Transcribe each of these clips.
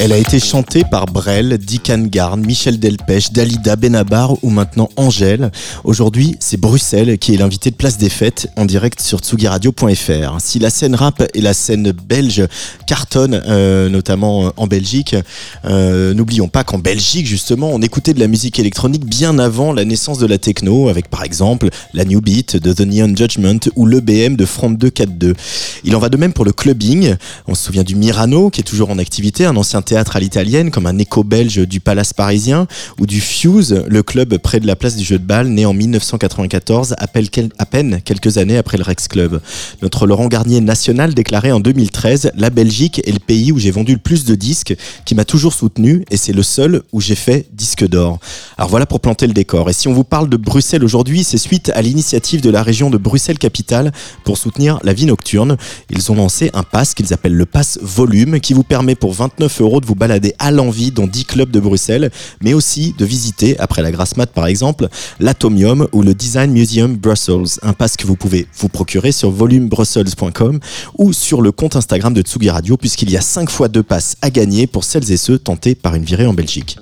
Elle a été chantée par Brel, Dick Garn, Michel Delpech, Dalida Benabar ou maintenant Angèle. Aujourd'hui, c'est Bruxelles qui est l'invité de Place des Fêtes en direct sur tsugiradio.fr. Si la scène rap et la scène belge cartonnent, euh, notamment euh, en Belgique, euh, n'oublions pas qu'en Belgique, justement, on écoutait de la musique électronique bien avant la naissance de la techno, avec par exemple la New Beat de The Neon Judgment ou l'EBM de Front 242. Il en va de même pour le clubbing. On se souvient du Mirano, qui est toujours en activité, un ancien théâtre à l'italienne, comme un écho belge du Palace parisien, ou du Fuse, le club près de la place du jeu de balle, né en 1994, à peine quelques années après le Rex Club. Notre Laurent Garnier national déclarait en 2013 La Belgique est le pays où j'ai vendu le plus de disques, qui m'a toujours soutenu, et c'est le seul où j'ai fait disque d'or. Alors voilà pour planter le décor. Et si on vous parle de Bruxelles aujourd'hui, c'est suite à l'initiative de la région de Bruxelles-Capitale pour soutenir la vie nocturne. Ils ont lancé un pass qu'ils appellent le pass volume, qui vous permet pour 29 euros de vous balader à l'envie dans 10 clubs de Bruxelles, mais aussi de visiter, après la grasse mat par exemple, l'Atomium ou le Design Museum Brussels. Un pass que vous pouvez vous procurer sur volumebrussels.com ou sur le compte Instagram de Tsugi Radio, puisqu'il y a 5 fois 2 passes à gagner pour celles et ceux tentés par une virée en Belgique.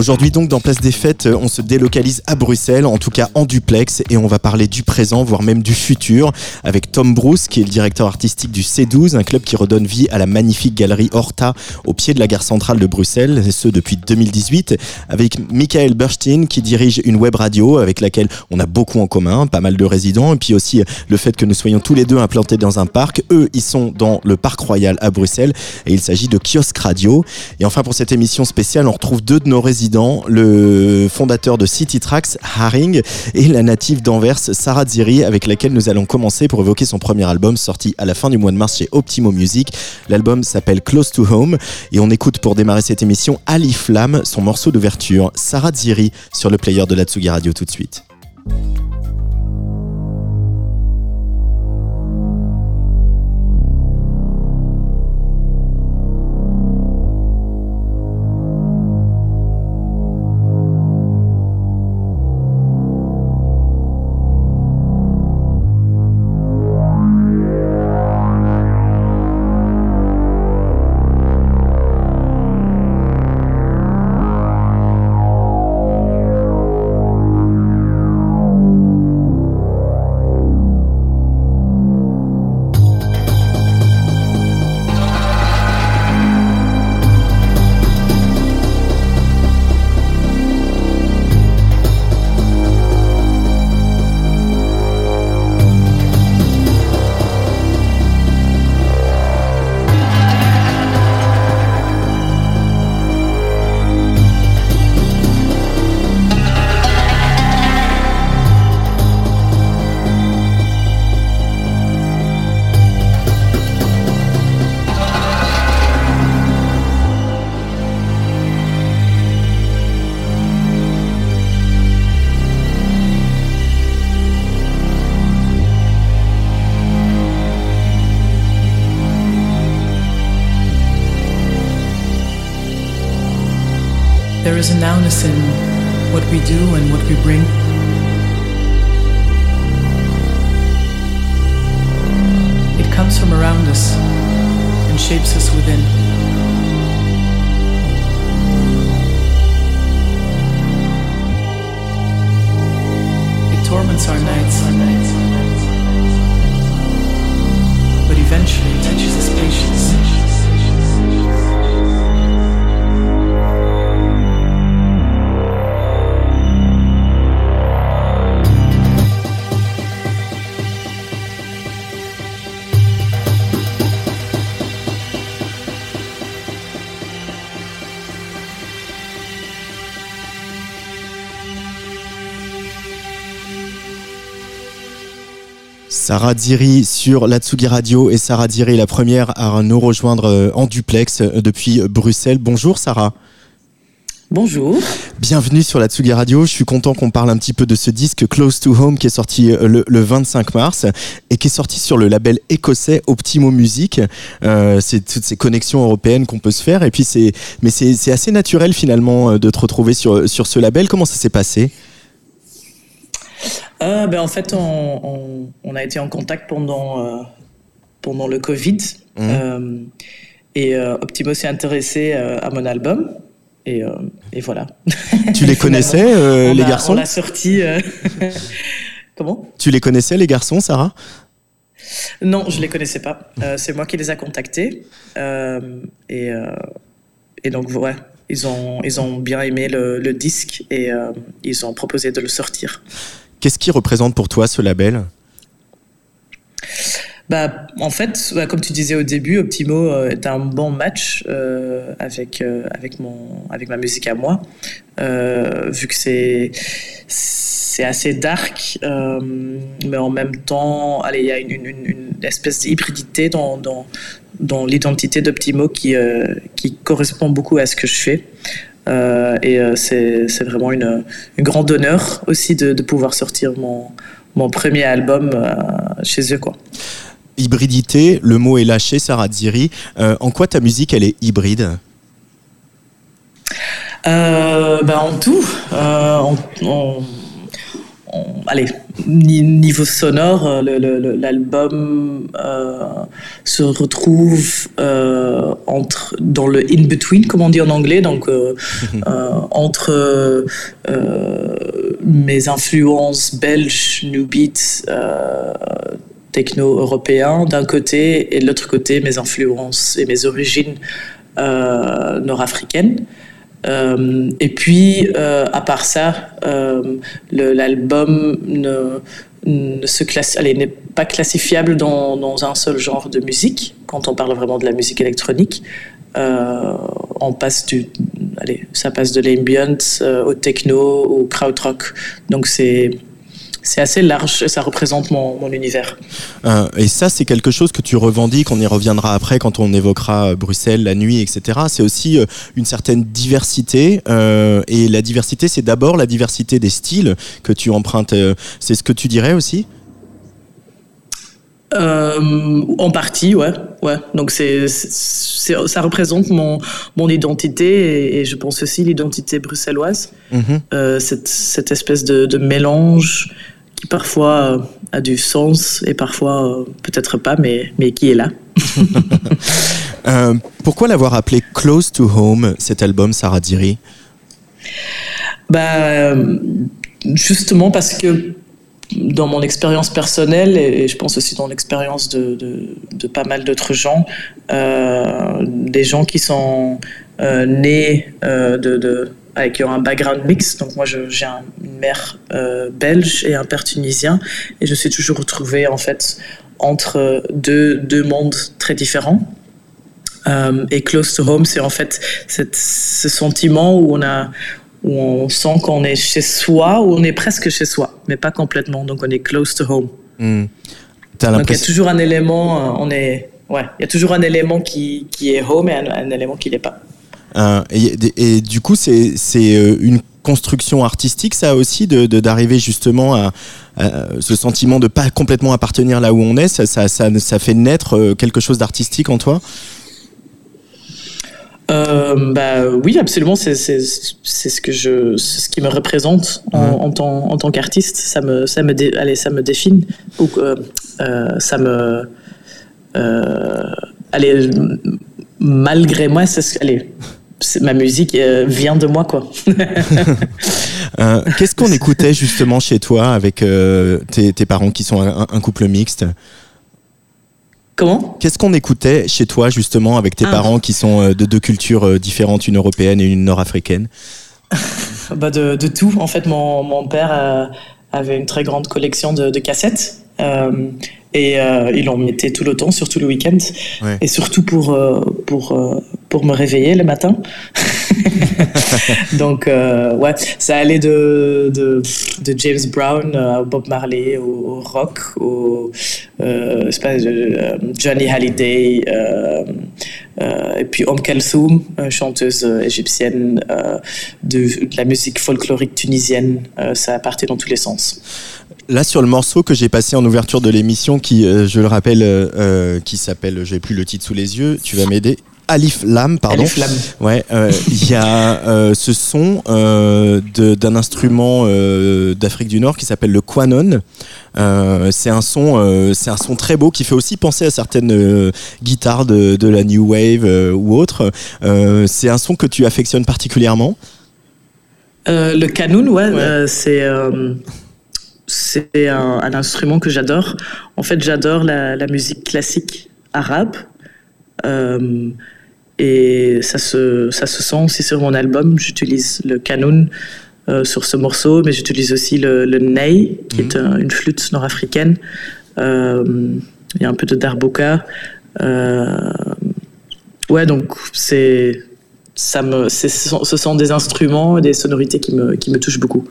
Aujourd'hui donc dans Place des Fêtes, on se délocalise à Bruxelles, en tout cas en duplex, et on va parler du présent, voire même du futur, avec Tom Bruce, qui est le directeur artistique du C12, un club qui redonne vie à la magnifique galerie Horta au pied de la gare centrale de Bruxelles, et ce depuis 2018, avec Michael Burstein, qui dirige une web radio avec laquelle on a beaucoup en commun, pas mal de résidents, et puis aussi le fait que nous soyons tous les deux implantés dans un parc. Eux, ils sont dans le parc royal à Bruxelles, et il s'agit de Kiosque Radio. Et enfin pour cette émission spéciale, on retrouve deux de nos résidents le fondateur de City Tracks, Haring, et la native d'Anvers, Sarah Ziri, avec laquelle nous allons commencer pour évoquer son premier album sorti à la fin du mois de mars chez Optimo Music. L'album s'appelle Close to Home et on écoute pour démarrer cette émission Ali Flamme, son morceau d'ouverture, Sarah Ziri, sur le player de la Tsugi Radio tout de suite. Sarah Diri sur la Tsugi Radio et Sarah Diri la première à nous rejoindre euh, en duplex euh, depuis Bruxelles. Bonjour Sarah. Bonjour. Bienvenue sur la Tsugi Radio. Je suis content qu'on parle un petit peu de ce disque Close to Home qui est sorti euh, le, 25 mars et qui est sorti sur le label écossais Optimo Music. c'est toutes ces connexions européennes qu'on peut se faire et puis c'est mais c'est assez naturel finalement de te retrouver sur sur ce label. Comment ça s'est passé? Euh, ben, En fait, on, on, a été en contact pendant, euh, pendant le Covid. Mmh. Euh, et Optimo s'est intéressé à mon album. Et, et voilà. Tu les connaissais, les l'a- garçons On l'a sorti. Comment? Tu les connaissais, les garçons, Sarah? Non, je les connaissais pas. Euh, c'est moi qui les a contactés. Euh, et, euh, et donc, ouais, ils ont, ils ont bien aimé le, le disque et ils ont proposé de le sortir. Qu'est-ce qui représente pour toi ce label? Bah, en fait, bah, comme tu disais au début, Optimo euh, est un bon match euh, avec, euh, avec, mon, avec ma musique à moi, vu que c'est c'est assez dark, mais en même temps, il y a une, une, espèce d'hybridité dans, dans, dans l'identité d'Optimo qui, qui correspond beaucoup à ce que je fais. Euh, et euh, c'est vraiment une, une grande honneur aussi de, de pouvoir sortir mon, mon premier album euh, chez eux. Quoi. Hybridité, le mot est lâché, Sarah Ziri. Euh, en quoi ta musique, elle est hybride? Euh, ben, en tout, euh, on, on- on- allez, niveau sonore, euh, l'album euh, se retrouve euh, entre dans le in between, comme on dit en anglais, donc euh, entre mes influences belges, new beat, euh, techno européen d'un côté, et de l'autre côté mes influences et mes origines nord-africaines. Euh, et puis, euh, à part ça, euh, l'album ne, se classe, allez, n'est pas classifiable dans, dans un seul genre de musique, quand on parle vraiment de la musique électronique. On passe du, allez, ça passe de l'ambient au techno, au krautrock. Donc c'est c'est assez large et ça représente mon, mon univers. Euh, Et ça, c'est quelque chose que tu revendiques. On y reviendra après quand on évoquera euh, Bruxelles, la nuit, etc. C'est aussi euh, une certaine diversité. euh, et la diversité, c'est d'abord la diversité des styles que tu empruntes. C'est ce que tu dirais aussi? Euh, en partie, ouais, ouais. Donc c'est, ça représente mon mon identité et, et je pense aussi l'identité bruxelloise. Mhm. Euh, cette cette espèce de, de mélange qui parfois euh, a du sens et parfois euh, peut-être pas, mais mais qui est là. Euh, Pourquoi l'avoir appelé Close to Home, cet album, Sarah Diri? Bah, justement parce que dans mon expérience personnelle et, je pense aussi dans l'expérience de, de, de pas mal d'autres gens, euh, des gens qui sont euh, nés de, de, avec qui ont un background mix. Donc moi, j'ai un- une mère euh, belge et un père tunisien et je suis toujours retrouvée en fait entre deux, deux mondes très différents. Euh, et close to home, c'est en fait cette, ce sentiment où on a où on sent qu'on est chez soi, ou on est presque chez soi, mais pas complètement. Donc on est close to home. Hmm. Donc il y a toujours un élément, euh, on est, ouais, il y a toujours un élément qui, qui est home et un, un élément qui l'est pas. Euh, et, et du coup, c'est euh, une construction artistique, ça aussi, de de- d'arriver justement à, à ce sentiment de pas complètement appartenir là où on est. Ça, ça, ça, ça fait naître euh, quelque chose d'artistique en toi? Euh, bah oui, absolument. C'est ce que je, c'est ce qui me représente en, Ouais. en tant en tant qu'artiste. Ça me ça me dé- allez, ça me définit ou euh, euh, ça me allez malgré moi, c'est ce allez. Ma musique euh, vient de moi, quoi. Euh, Qu'est-ce qu'on écoutait justement chez toi avec euh, tes, tes parents qui sont un, un couple mixte? Comment? Qu'est-ce qu'on écoutait chez toi justement avec tes Ah. parents qui sont de deux cultures différentes, une européenne et une nord-africaine? Bah de, de tout. En fait, mon, mon père euh, avait une très grande collection de, de cassettes. euh, et euh, il en mettait tout le temps, surtout le week-end. Ouais. Et surtout pour, pour, pour me réveiller le matin. Donc, euh, ouais, ça allait de, de, de James Brown euh, à Bob Marley, au, au rock, au euh, pas, euh, Johnny Hallyday, euh, euh, et puis Om Kalsoum, euh, chanteuse euh, égyptienne euh, de, de la musique folklorique tunisienne. Euh, ça partait dans tous les sens. Là, sur le morceau que j'ai passé en ouverture de l'émission, qui, euh, je le rappelle, euh, euh, qui s'appelle, j'ai plus le titre sous les yeux, tu vas m'aider. Alif Lam, pardon. Alif Lam. Ouais, euh, il y a euh, ce son euh, d'un instrument d'Afrique du Nord qui s'appelle le. Euh, c'est un son, c'est un son très beau qui fait aussi penser à certaines guitares de, de la new wave ou autre. Euh, c'est un son que tu affectionnes particulièrement. Euh, le kanoun, ouais, Ouais. euh, c'est euh, c'est un, un instrument que j'adore. En fait, j'adore la, la musique classique arabe. Et ça se, ça se sent aussi sur mon album. J'utilise le kanoun euh, sur ce morceau, mais j'utilise aussi le, le ney, qui est un- une flûte nord-africaine. Euh, Il y a un peu de darbuka. Euh, ouais, donc c'est ça me, c'est- ce sont- ce sont des instruments et des sonorités qui me, qui me touchent beaucoup.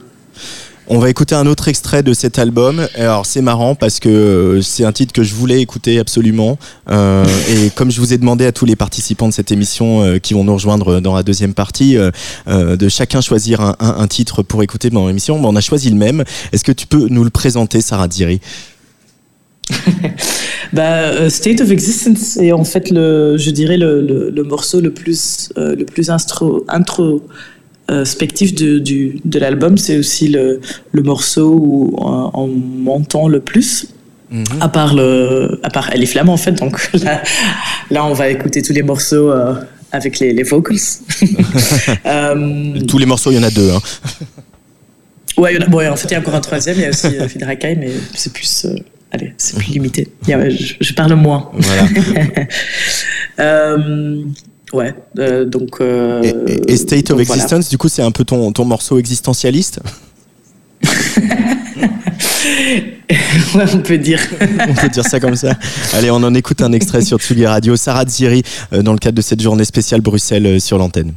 On va écouter un autre extrait de cet album. Alors c'est marrant parce que euh, c'est un titre que je voulais écouter absolument. Euh, et comme je vous ai demandé à tous les participants de cette émission euh, qui vont nous rejoindre dans la deuxième partie, de chacun choisir un, titre pour écouter dans l'émission, on a choisi le même. Est-ce que tu peux nous le présenter, Sarah Diri? Bah, State of Existence est en fait le, je dirais le, morceau le plus, le plus intro, spectif de, du, de l'album. C'est aussi le, le morceau où on, on m'entend le plus. À part le, à part Ellie Flamme en fait. Donc là, là, on va écouter tous les morceaux euh, avec les, les vocals. Euh, Tous les morceaux, il y en a deux. hein. Ouais, en a- bon, en fait, il y a encore un troisième, il y a aussi euh, Fid Rakai, mais c'est plus. euh, allez, c'est plus limité. A- je, je parle moins. Voilà. Ouais, euh, donc. euh, Et, State of voilà. Existence, du coup, c'est un peu ton, ton morceau existentialiste. ouais, on peut dire. On peut dire ça comme ça. Allez, on en écoute un extrait sur Tsugi Radio. Sarah Ziri, euh, dans le cadre de cette journée spéciale Bruxelles sur l'antenne.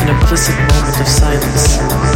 an implicit moment of silence.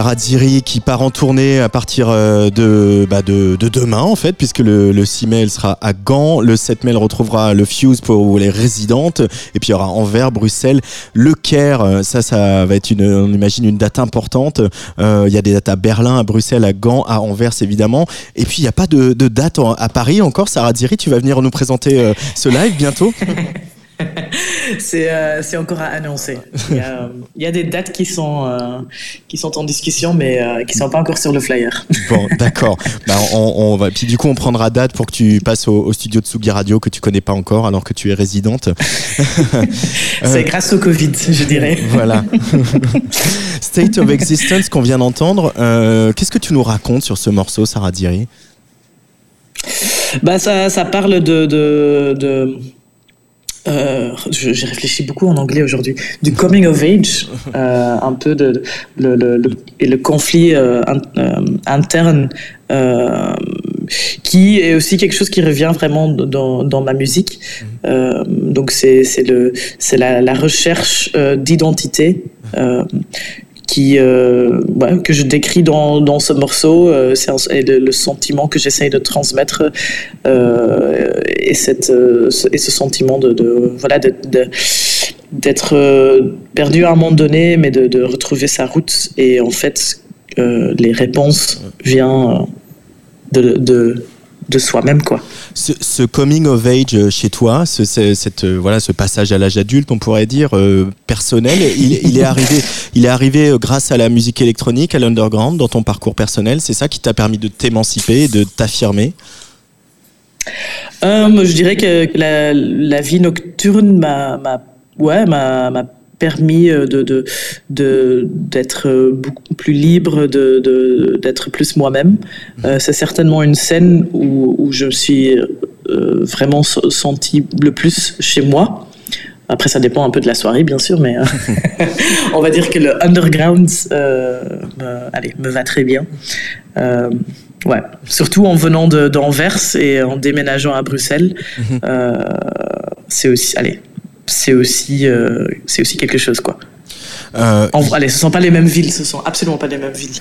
Sarah Diri qui part en tournée à partir euh, de, bah de, de, demain en fait, puisque le, le 6 mai elle sera à Gand, le 7 mai elle retrouvera le Fuse pour les résidentes, et puis il y aura Anvers, Bruxelles, le Caire, euh, ça ça va être une, on imagine une date importante. Euh, il y a des dates à Berlin, à Bruxelles, à Gand, à Anvers évidemment, et puis il n'y a pas de, date à Paris encore. Sarah Diri, tu vas venir nous présenter ce live bientôt. Euh, c'est encore à annoncer. Il y, a, il y, a, des dates qui sont, euh, qui sont en discussion, mais euh, qui ne sont pas encore sur le flyer. Bon, d'accord. Bah, on, on, va, puis du coup, on prendra date pour que tu passes au, au studio de Sugi Radio que tu connais pas encore, alors que tu es résidente. c'est grâce au Covid, je dirais. Voilà. State of Existence qu'on vient d'entendre. Qu'est-ce que tu nous racontes sur ce morceau, Sarah Diri? Bah, ça, ça parle de, de, de euh, j'ai réfléchi beaucoup en anglais aujourd'hui, du coming of age, euh, un peu de, le, le, et le conflit euh, euh interne, euh, qui est aussi quelque chose qui revient vraiment dans, dans ma musique. Euh, donc c'est le c'est la, la, recherche d'identité qui, euh, ouais, que je décris dans, dans ce morceau, euh, c'est le, le, sentiment que j'essaye de transmettre euh, et, cette, euh, et ce sentiment de, de voilà d'être perdu à un moment donné, mais de, de, retrouver sa route. Et en fait, les réponses viennent de, de de soi-même quoi. Ce, ce, coming of age euh, chez toi, ce, cette euh, voilà ce passage à l'âge adulte, on pourrait dire euh, personnel, il, il, est arrivé, il est arrivé grâce à la musique électronique, à l'underground, dans ton parcours personnel. C'est ça qui t'a permis de t'émanciper, de t'affirmer? Euh, je dirais que la, la vie nocturne m'a, ouais, m'a permis euh, de, de, de, d'être euh, beaucoup plus libre, de, d'être plus moi-même. Mhm. Euh, c'est certainement une scène où, où je me suis euh, vraiment senti le plus chez moi. Après, ça dépend un peu de la soirée, bien sûr, mais euh, on va dire que le underground me, allez, me va très bien. Ouais, surtout en venant d'Anvers et en déménageant à Bruxelles. Mm-hmm. c'est aussi, allez, c'est aussi, euh, c'est aussi quelque chose, quoi. Euh, en, allez, ce sont pas les mêmes villes, ce sont absolument pas les mêmes villes.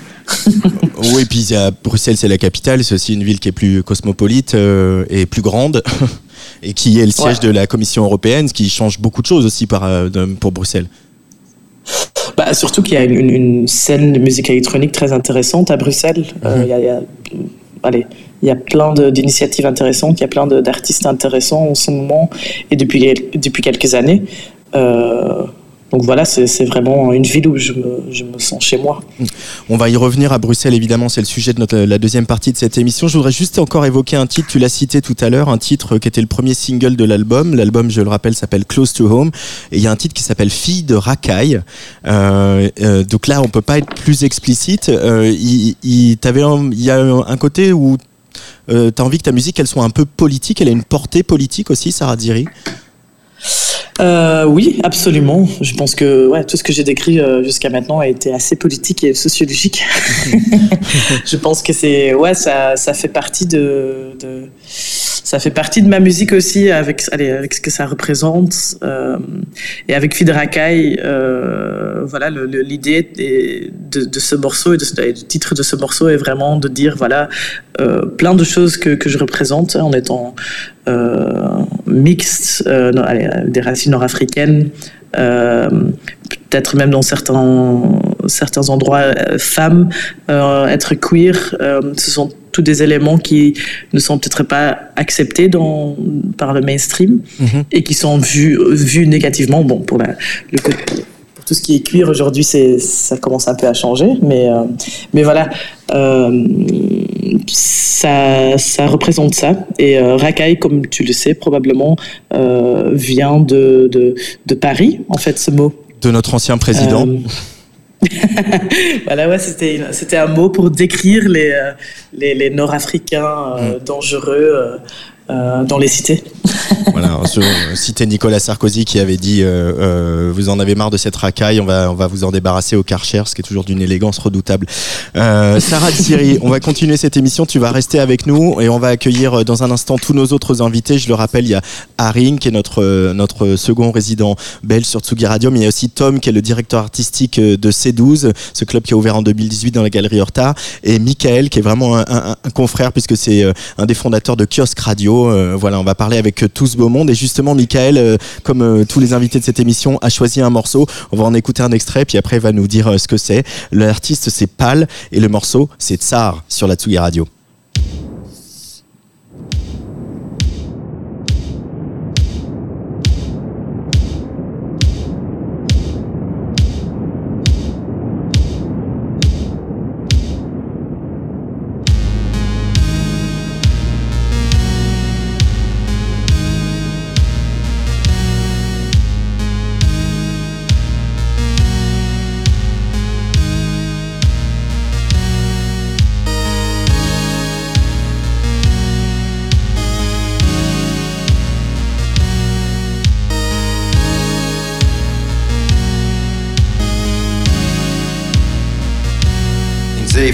oui, puis à Bruxelles, c'est la capitale, c'est aussi une ville qui est plus cosmopolite euh, et plus grande, et qui est le siège ouais. de la Commission européenne, ce qui change beaucoup de choses aussi par, euh, pour Bruxelles. Bah, surtout qu'il y a une, une, scène de musique électronique très intéressante à Bruxelles. Il y a, il y a allez, il y a plein d'initiatives intéressantes, il y a plein d'artistes intéressants en ce moment et depuis, depuis quelques années. Euh, donc voilà, c'est vraiment une ville où je me, je me, sens chez moi. On va y revenir à Bruxelles, évidemment, c'est le sujet de notre, la deuxième partie de cette émission. Je voudrais juste encore évoquer un titre, tu l'as cité tout à l'heure, un titre qui était le premier single de l'album. L'album, je le rappelle, s'appelle Close to Home. Et il y a un titre qui s'appelle Fille de racaille. Euh, euh, donc là, on peut pas être plus explicite. Il, il, il y a un côté où tu as envie que ta musique, elle soit un peu politique, elle a une portée politique aussi, Sarah Diri? Euh, oui, absolument. Je pense que ouais, tout ce que j'ai décrit euh, jusqu'à maintenant a été assez politique et sociologique. je pense que c'est ouais, ça, ça fait partie de, de, ça fait partie de ma musique aussi avec allez, avec ce que ça représente euh, et avec Fidrakai. Euh, voilà, l'idée de, de, ce morceau et de, le titre de ce morceau est vraiment de dire voilà euh, plein de choses que, que je représente en étant euh, mixte, euh, allez, des racines nord-africaines, euh, peut-être même dans certains, certains endroits, euh, femmes, euh, être queer, ce sont tous des éléments qui ne sont peut-être pas acceptés dans, par le mainstream -hmm. et qui sont vus, vus négativement. Bon, pour la, le côté tout ce qui est cuir aujourd'hui, c'est ça commence un peu à changer, mais euh, mais voilà, euh, ça ça représente ça. Et euh, Racaille, comme tu le sais probablement, euh, vient de, de, de Paris en fait ce mot. De notre ancien président. Euh, voilà, ouais, c'était c'était un mot pour décrire les les, les Nord-Africains mm. dangereux dans les cités. voilà, je citais Nicolas Sarkozy qui avait dit euh, euh, Vous en avez marre de cette racaille, on va, on va vous en débarrasser au Karcher, ce qui est toujours d'une élégance redoutable. Euh, Sarah Siri, on va continuer cette émission, tu vas rester avec nous et on va accueillir euh, dans un instant tous nos autres invités. Je le rappelle, il y a Haring qui est notre, euh, notre second résident belge sur Tsugi Radio, mais il y a aussi Tom qui est le directeur artistique euh, de C12, ce club qui a ouvert en 2018 dans la galerie Horta, et Michael qui est vraiment un, un- un confrère puisque c'est euh, un des fondateurs de Kiosque Radio. Euh, voilà, on va parler avec euh, tout ce beau monde et justement Michael, euh, comme tous les invités de cette émission, a choisi un morceau. On va en écouter un extrait puis après il va nous dire ce que c'est. L'artiste c'est Pal et le morceau c'est Tsar sur la Tsugi Radio.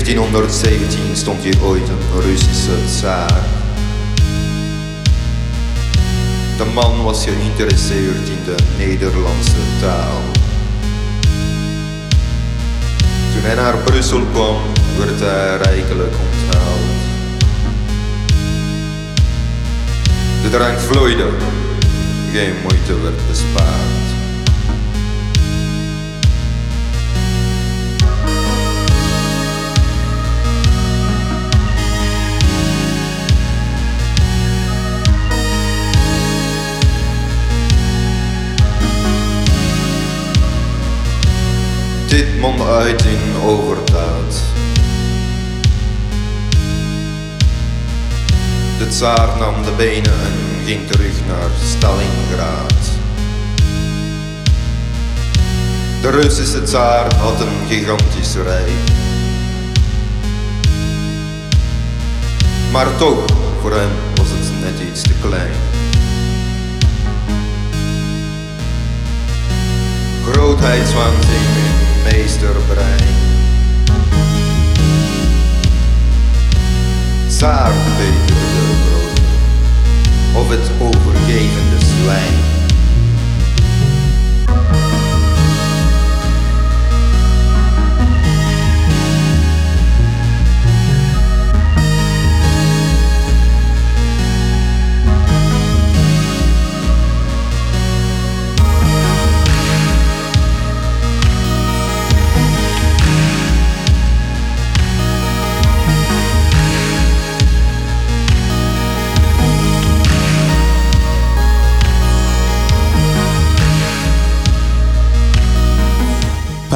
In 1717 stond hier ooit een Russische tsaar. De man was geïnteresseerd in de Nederlandse taal. Toen hij naar Brussel kwam, werd hij rijkelijk onthaald. De drank vloeide, geen moeite werd bespaard. Uit in overdaad. De tsaar nam de benen en ging terug naar Stalingrad. De Russische tsaar had een gigantisch rijk. Maar toch, voor hem was het net iets te klein. Grootheidswaanzin in meesterbrein. Zaar de brood, of het overgevende zwijn.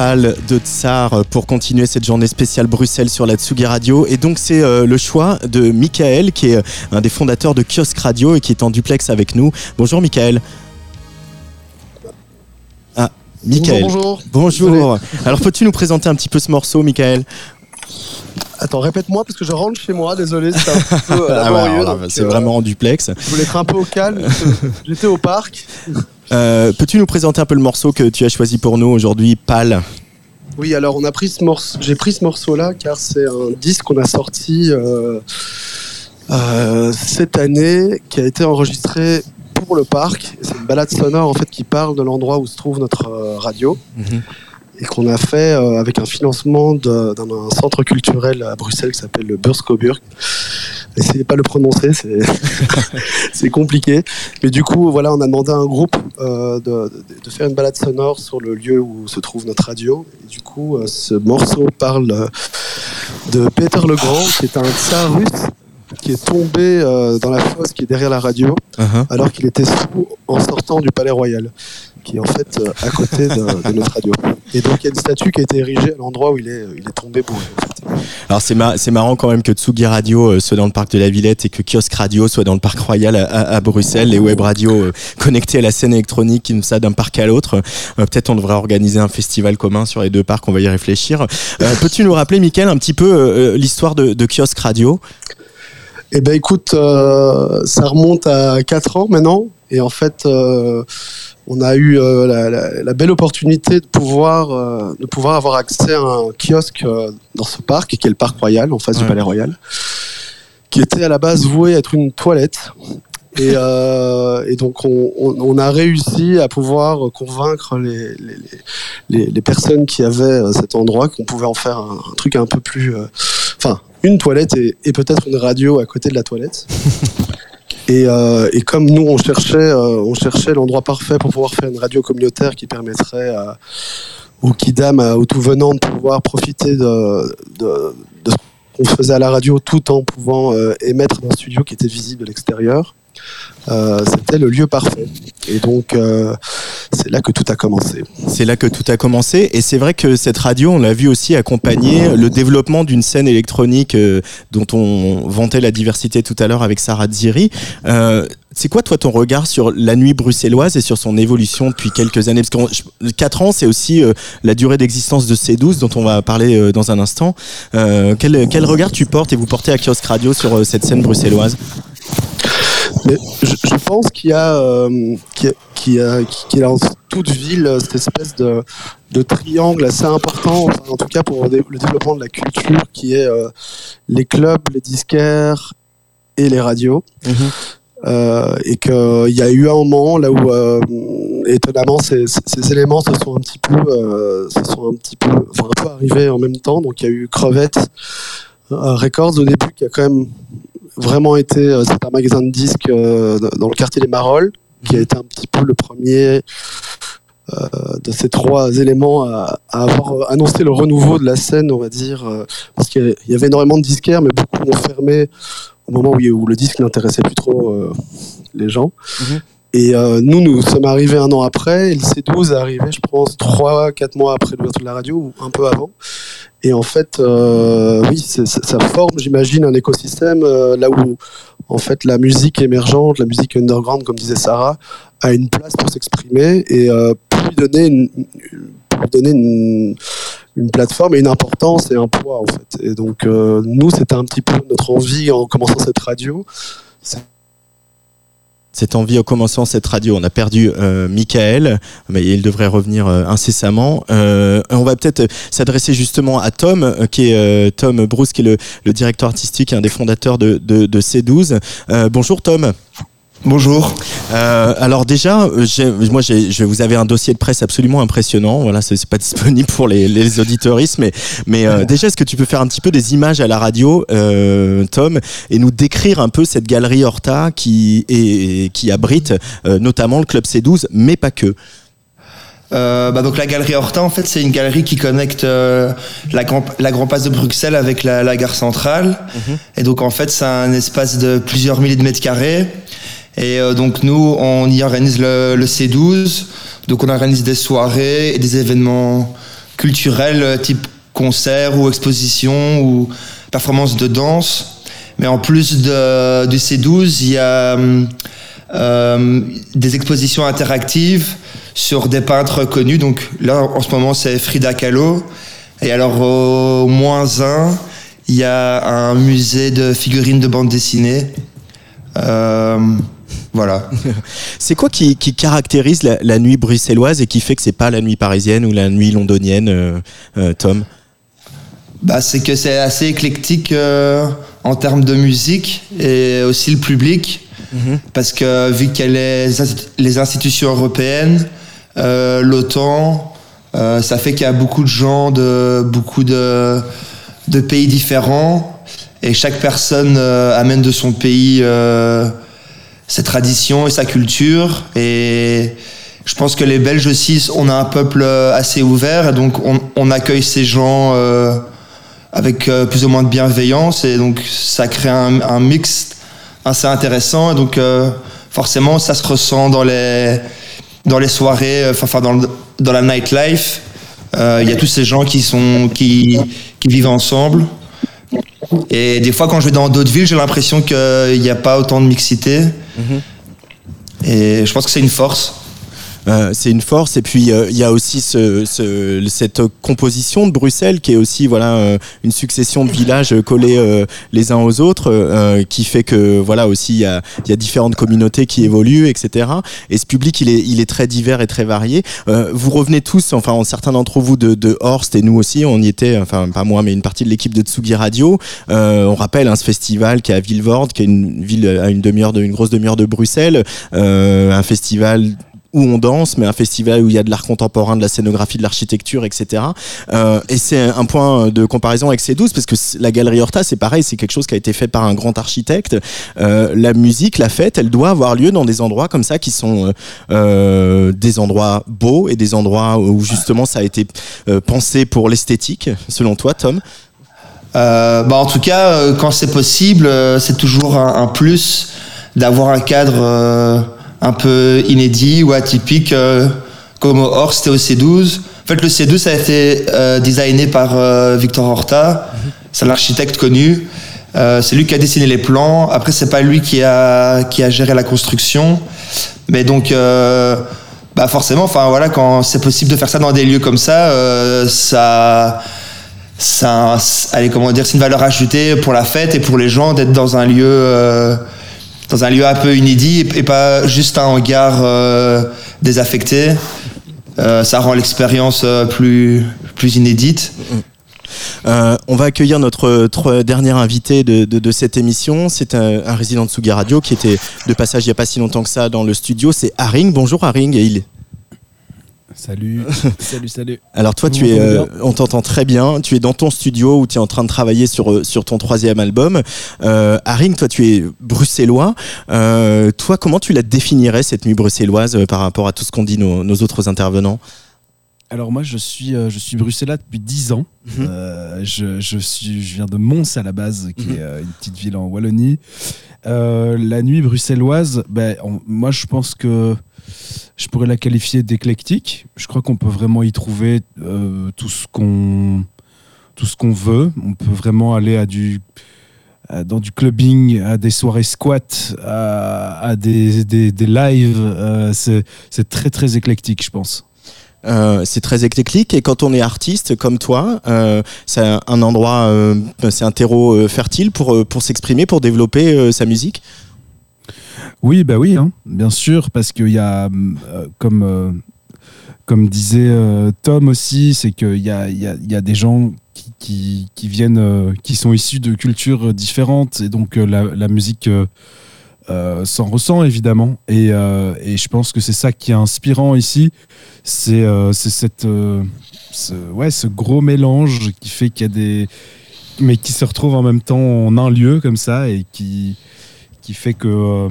Pal de Tsar pour continuer cette journée spéciale Bruxelles sur la Tsugi Radio. Et donc c'est euh, le choix de Michael qui est euh, un des fondateurs de Kiosque Radio et qui est en duplex avec nous. Bonjour Michael. Ah, Michael. Bonjour. Bonjour. Alors peux-tu nous présenter un petit peu ce morceau Michael? Attends, répète-moi parce que je rentre chez moi, désolé, c'était un peu euh, Ah là, donc, C'est euh, vraiment en duplex. Je voulais être un peu au calme. J'étais au parc. Euh, Peux-tu nous présenter un peu le morceau que tu as choisi pour nous aujourd'hui, Pal Oui, alors on a pris ce morceau. J'ai pris ce morceau-là car c'est un disque qu'on a sorti euh, euh, cette année, qui a été enregistré pour le parc. C'est une balade sonore en fait qui parle de l'endroit où se trouve notre radio. Mhm. Et qu'on a fait euh, avec un financement d'un un centre culturel à Bruxelles qui s'appelle le Burskoburg. Essayez pas de le prononcer, c'est compliqué. Mais du coup, voilà, on a demandé à un groupe euh, de, faire une balade sonore sur le lieu où se trouve notre radio. Et du coup, euh, ce morceau parle de Peter le Grand, qui est un tsar russe qui est tombé dans la fosse qui est derrière la radio Uh-huh. alors qu'il était sous en sortant du palais royal, qui est en fait euh, à côté de, de notre radio. Et donc il y a une statue qui a été érigée à l'endroit où il est, il est tombé bourré. en fait. Alors c'est ma- c'est marrant quand même que Tsugi Radio euh, soit dans le parc de la Villette et que Kiosque Radio soit dans le parc royal à, Bruxelles, les web radios euh, connectés à la scène électronique qui nous ça d'un parc à l'autre. Peut-être on devrait organiser un festival commun sur les deux parcs, on va y réfléchir. Peux-tu nous rappeler, Mickaël, un petit peu l'histoire de, de Kiosque Radio? Eh ben écoute, euh, ça remonte à 4 ans maintenant. Et en fait, euh, on a eu euh, la, la- la belle opportunité de pouvoir, euh, de pouvoir avoir accès à un kiosque euh, dans ce parc, qui est le parc royal, en face Ouais. du palais royal, qui était à la base voué à être une toilette. Et, et donc on, on- on a réussi à pouvoir convaincre les, les, les, les personnes qui avaient cet endroit qu'on pouvait en faire un, un truc un peu plus... Enfin, une toilette et, et peut-être une radio à côté de la toilette. Et, euh, et comme nous, on cherchait, euh, on cherchait l'endroit parfait pour pouvoir faire une radio communautaire qui permettrait à, aux kidam, aux tout venants de pouvoir profiter de, ce qu'on faisait à la radio tout en pouvant euh, émettre d'un studio qui était visible de l'extérieur. Euh, C'était le lieu parfait. Et donc, euh, c'est là que tout a commencé. C'est là que tout a commencé et c'est vrai que cette radio, on l'a vu aussi accompagner le développement d'une scène électronique euh, dont on vantait la diversité tout à l'heure avec Sarah Ziri. C'est quoi toi ton regard sur la nuit bruxelloise et sur son évolution depuis quelques années? Parce que 4 ans, c'est aussi la durée d'existence de C12 dont on va parler dans un instant. Quel, quel regard tu portes et vous portez à Kiosque Radio sur cette scène bruxelloise? Mais je, je pense qu'il y a, euh, qu'il y a, qu'il y a, dans toute ville euh, cette espèce de, de triangle assez important, enfin, en tout cas pour le dé- le développement de la culture, qui est euh, les clubs, les disquaires et les radios. Euh, et qu'il y a eu un moment là où, euh, étonnamment, ces, ces- ces éléments se sont un petit peu, euh, se sont un petit peu, enfin un peu arrivés en même temps. Donc il y a eu Crevette euh, Records au début qui a quand même vraiment été, euh, c'est un magasin de disques euh, dans le quartier des Marolles, qui a été un petit peu le premier euh, de ces trois éléments à, à avoir annoncé le renouveau de la scène, on va dire, parce qu'il y avait- énormément de disquaires, mais beaucoup ont fermé au moment où, le disque n'intéressait plus trop euh, les gens. Mhm. Et euh, nous, nous sommes arrivés un an après, et le C12 est arrivé, je pense, trois, quatre mois après l'ouverture de la radio, ou un peu avant. Et en fait, euh, oui, ça forme, j'imagine, un écosystème euh, là où, en fait, la musique émergente, la musique underground, comme disait Sarah, a une place pour s'exprimer et euh, pour lui donner une, pour donner une, une plateforme et une importance et un poids, en fait. Et donc, euh, nous, c'était un petit peu notre envie en commençant cette radio. Cette envie en commençant cette radio. On a perdu euh, Michael, mais il devrait revenir euh, incessamment. Euh, on va peut-être s'adresser justement à Tom, qui est Tom Bruce, qui est le, directeur artistique un des fondateurs de, de, de C12. Euh, bonjour Tom. Bonjour. Euh, alors déjà, euh, j'ai- moi, j'ai, je, vous avez un dossier de presse absolument impressionnant. Voilà, c'est, pas disponible pour les, les auditoristes, mais, mais euh, déjà, est-ce que tu peux faire un petit peu des images à la radio, euh, Tom, et nous décrire un peu cette galerie Horta qui est, qui abrite euh, notamment le club C12, mais pas que. Euh, bah donc la galerie Horta, en fait, c'est une galerie qui connecte euh, la, grand, la Grand Place de Bruxelles avec la, la gare centrale. Et donc en fait, c'est un espace de plusieurs milliers de mètres carrés. Et euh, donc nous, on y organise le, le C12. Donc on organise des soirées et des événements culturels euh, type concert ou exposition ou performance de danse. Mais en plus de, du C12, il y a hum, euh, des expositions interactives sur des peintres connus. Donc là, en ce moment, c'est Frida Kahlo. Et alors, au moins un, il y a un musée de figurines de bande dessinée. Euh, voilà. C'est quoi qui, qui caractérise la, la nuit bruxelloise et qui fait que c'est pas la nuit parisienne ou la nuit londonienne, euh, euh, Tom? Bah, c'est que c'est assez éclectique euh, en termes de musique et aussi le public. Parce que vu qu'il y a les, insti- les institutions européennes, l'OTAN, ça fait qu'il y a beaucoup de gens de beaucoup de, de pays différents et chaque personne amène de son pays ses traditions et sa culture. Et je pense que les Belges aussi, on a un peuple euh, assez ouvert. Et donc on, accueille ces gens euh, avec euh, plus ou moins de bienveillance. Et donc ça crée un, mix assez intéressant. Et donc forcément ça se ressent dans les dans les soirées enfin dans le- dans la nightlife. Il y a tous ces gens qui sont qui qui vivent ensemble. Et des fois quand je vais dans d'autres villes j'ai l'impression qu'il n'y a pas autant de mixité et je pense que c'est une force Euh, c'est une force. Et puis euh, il y a aussi ce, ce- cette composition de Bruxelles qui est aussi voilà euh, une succession de villages collés les uns aux autres, qui fait que voilà aussi il y a, y a différentes communautés qui évoluent, etc. Et ce public il est il est très divers et très varié. Vous revenez tous, enfin certains d'entre vous de, de Horst et nous aussi, on y était, enfin pas moi mais une partie de l'équipe de Tsugi Radio. On rappelle hein, ce festival qui est à Villevorde, qui est une ville à une demi-heure de une grosse demi-heure de Bruxelles, un festival où on danse, mais un festival où il y a de l'art contemporain, de la scénographie, de l'architecture, etc. Euh, et c'est un point de comparaison avec C12, parce que la galerie Horta, c'est pareil, c'est quelque chose qui a été fait par un grand architecte. Euh, la musique, la fête, elle doit avoir lieu dans des endroits comme ça qui sont euh, euh, des endroits beaux et des endroits où justement ça a été euh, pensé pour l'esthétique, selon toi, Tom? Euh, bah en tout cas, quand c'est possible, c'est toujours un, un plus d'avoir un cadre un peu inédit ou atypique, euh, comme au Horst et au C12. En fait, le C12 ça a été euh, designé par euh, Victor Horta, c'est un architecte connu. Euh, c'est lui qui a dessiné les plans. Après, c'est pas lui qui a qui a géré la construction, mais donc. Euh, bah forcément, enfin voilà, quand c'est possible de faire ça dans des lieux comme ça, euh, ça, ça, allez, comment dire, c'est une valeur ajoutée pour la fête et pour les gens d'être dans un lieu, dans un lieu un peu inédit et, pas juste un hangar euh, désaffecté. Euh, ça rend l'expérience euh, plus, plus inédite. On va accueillir notre tro- dernier invité de, de- cette émission. C'est un, un résident de Suga Radio qui était de passage il n'y a pas si longtemps que ça dans le studio. C'est Haring. Bonjour Haring. Et il... Salut, salut, salut. Alors toi, Vous tu es, euh, on t'entend très bien. Tu es dans ton studio où tu es en train de travailler sur, euh, sur ton troisième album. Euh, Haring, toi, tu es bruxellois. Euh, toi, comment tu la définirais cette nuit bruxelloise euh, par rapport à tout ce qu'ont dit nos, nos autres intervenants? Alors moi, je suis, euh, je suis bruxellois depuis 10 ans. Mhm. Euh, je, je, suis, je viens de Mons à la base, qui Mhm. est euh, une petite ville en Wallonie. Euh, la nuit bruxelloise, ben, moi je pense que je pourrais la qualifier d'éclectique. Je crois qu'on peut vraiment y trouver euh, tout ce qu'on tout ce qu'on veut. On peut vraiment aller à du dans du clubbing, à des soirées squat, à, des, des, des lives. Euh, c'est très très éclectique, je pense. Euh, c'est très éclectique et quand on est artiste comme toi, euh, c'est un- endroit, c'est un terreau fertile pour, pour s'exprimer, pour développer sa musique? Oui, bah oui, hein, bien sûr, parce qu'il y a, euh, comme, euh, comme disait euh, Tom aussi, c'est qu'il y a, y, a, y a des gens qui, qui, viennent, qui sont issus de cultures différentes, et donc la, musique s'en ressent évidemment. Et, et je pense que c'est ça qui est inspirant ici, c'est cette, ce, ouais, ce gros mélange qui fait qu'il y a des, mais qui se retrouvent en même temps en un lieu comme ça et qui, qui fait que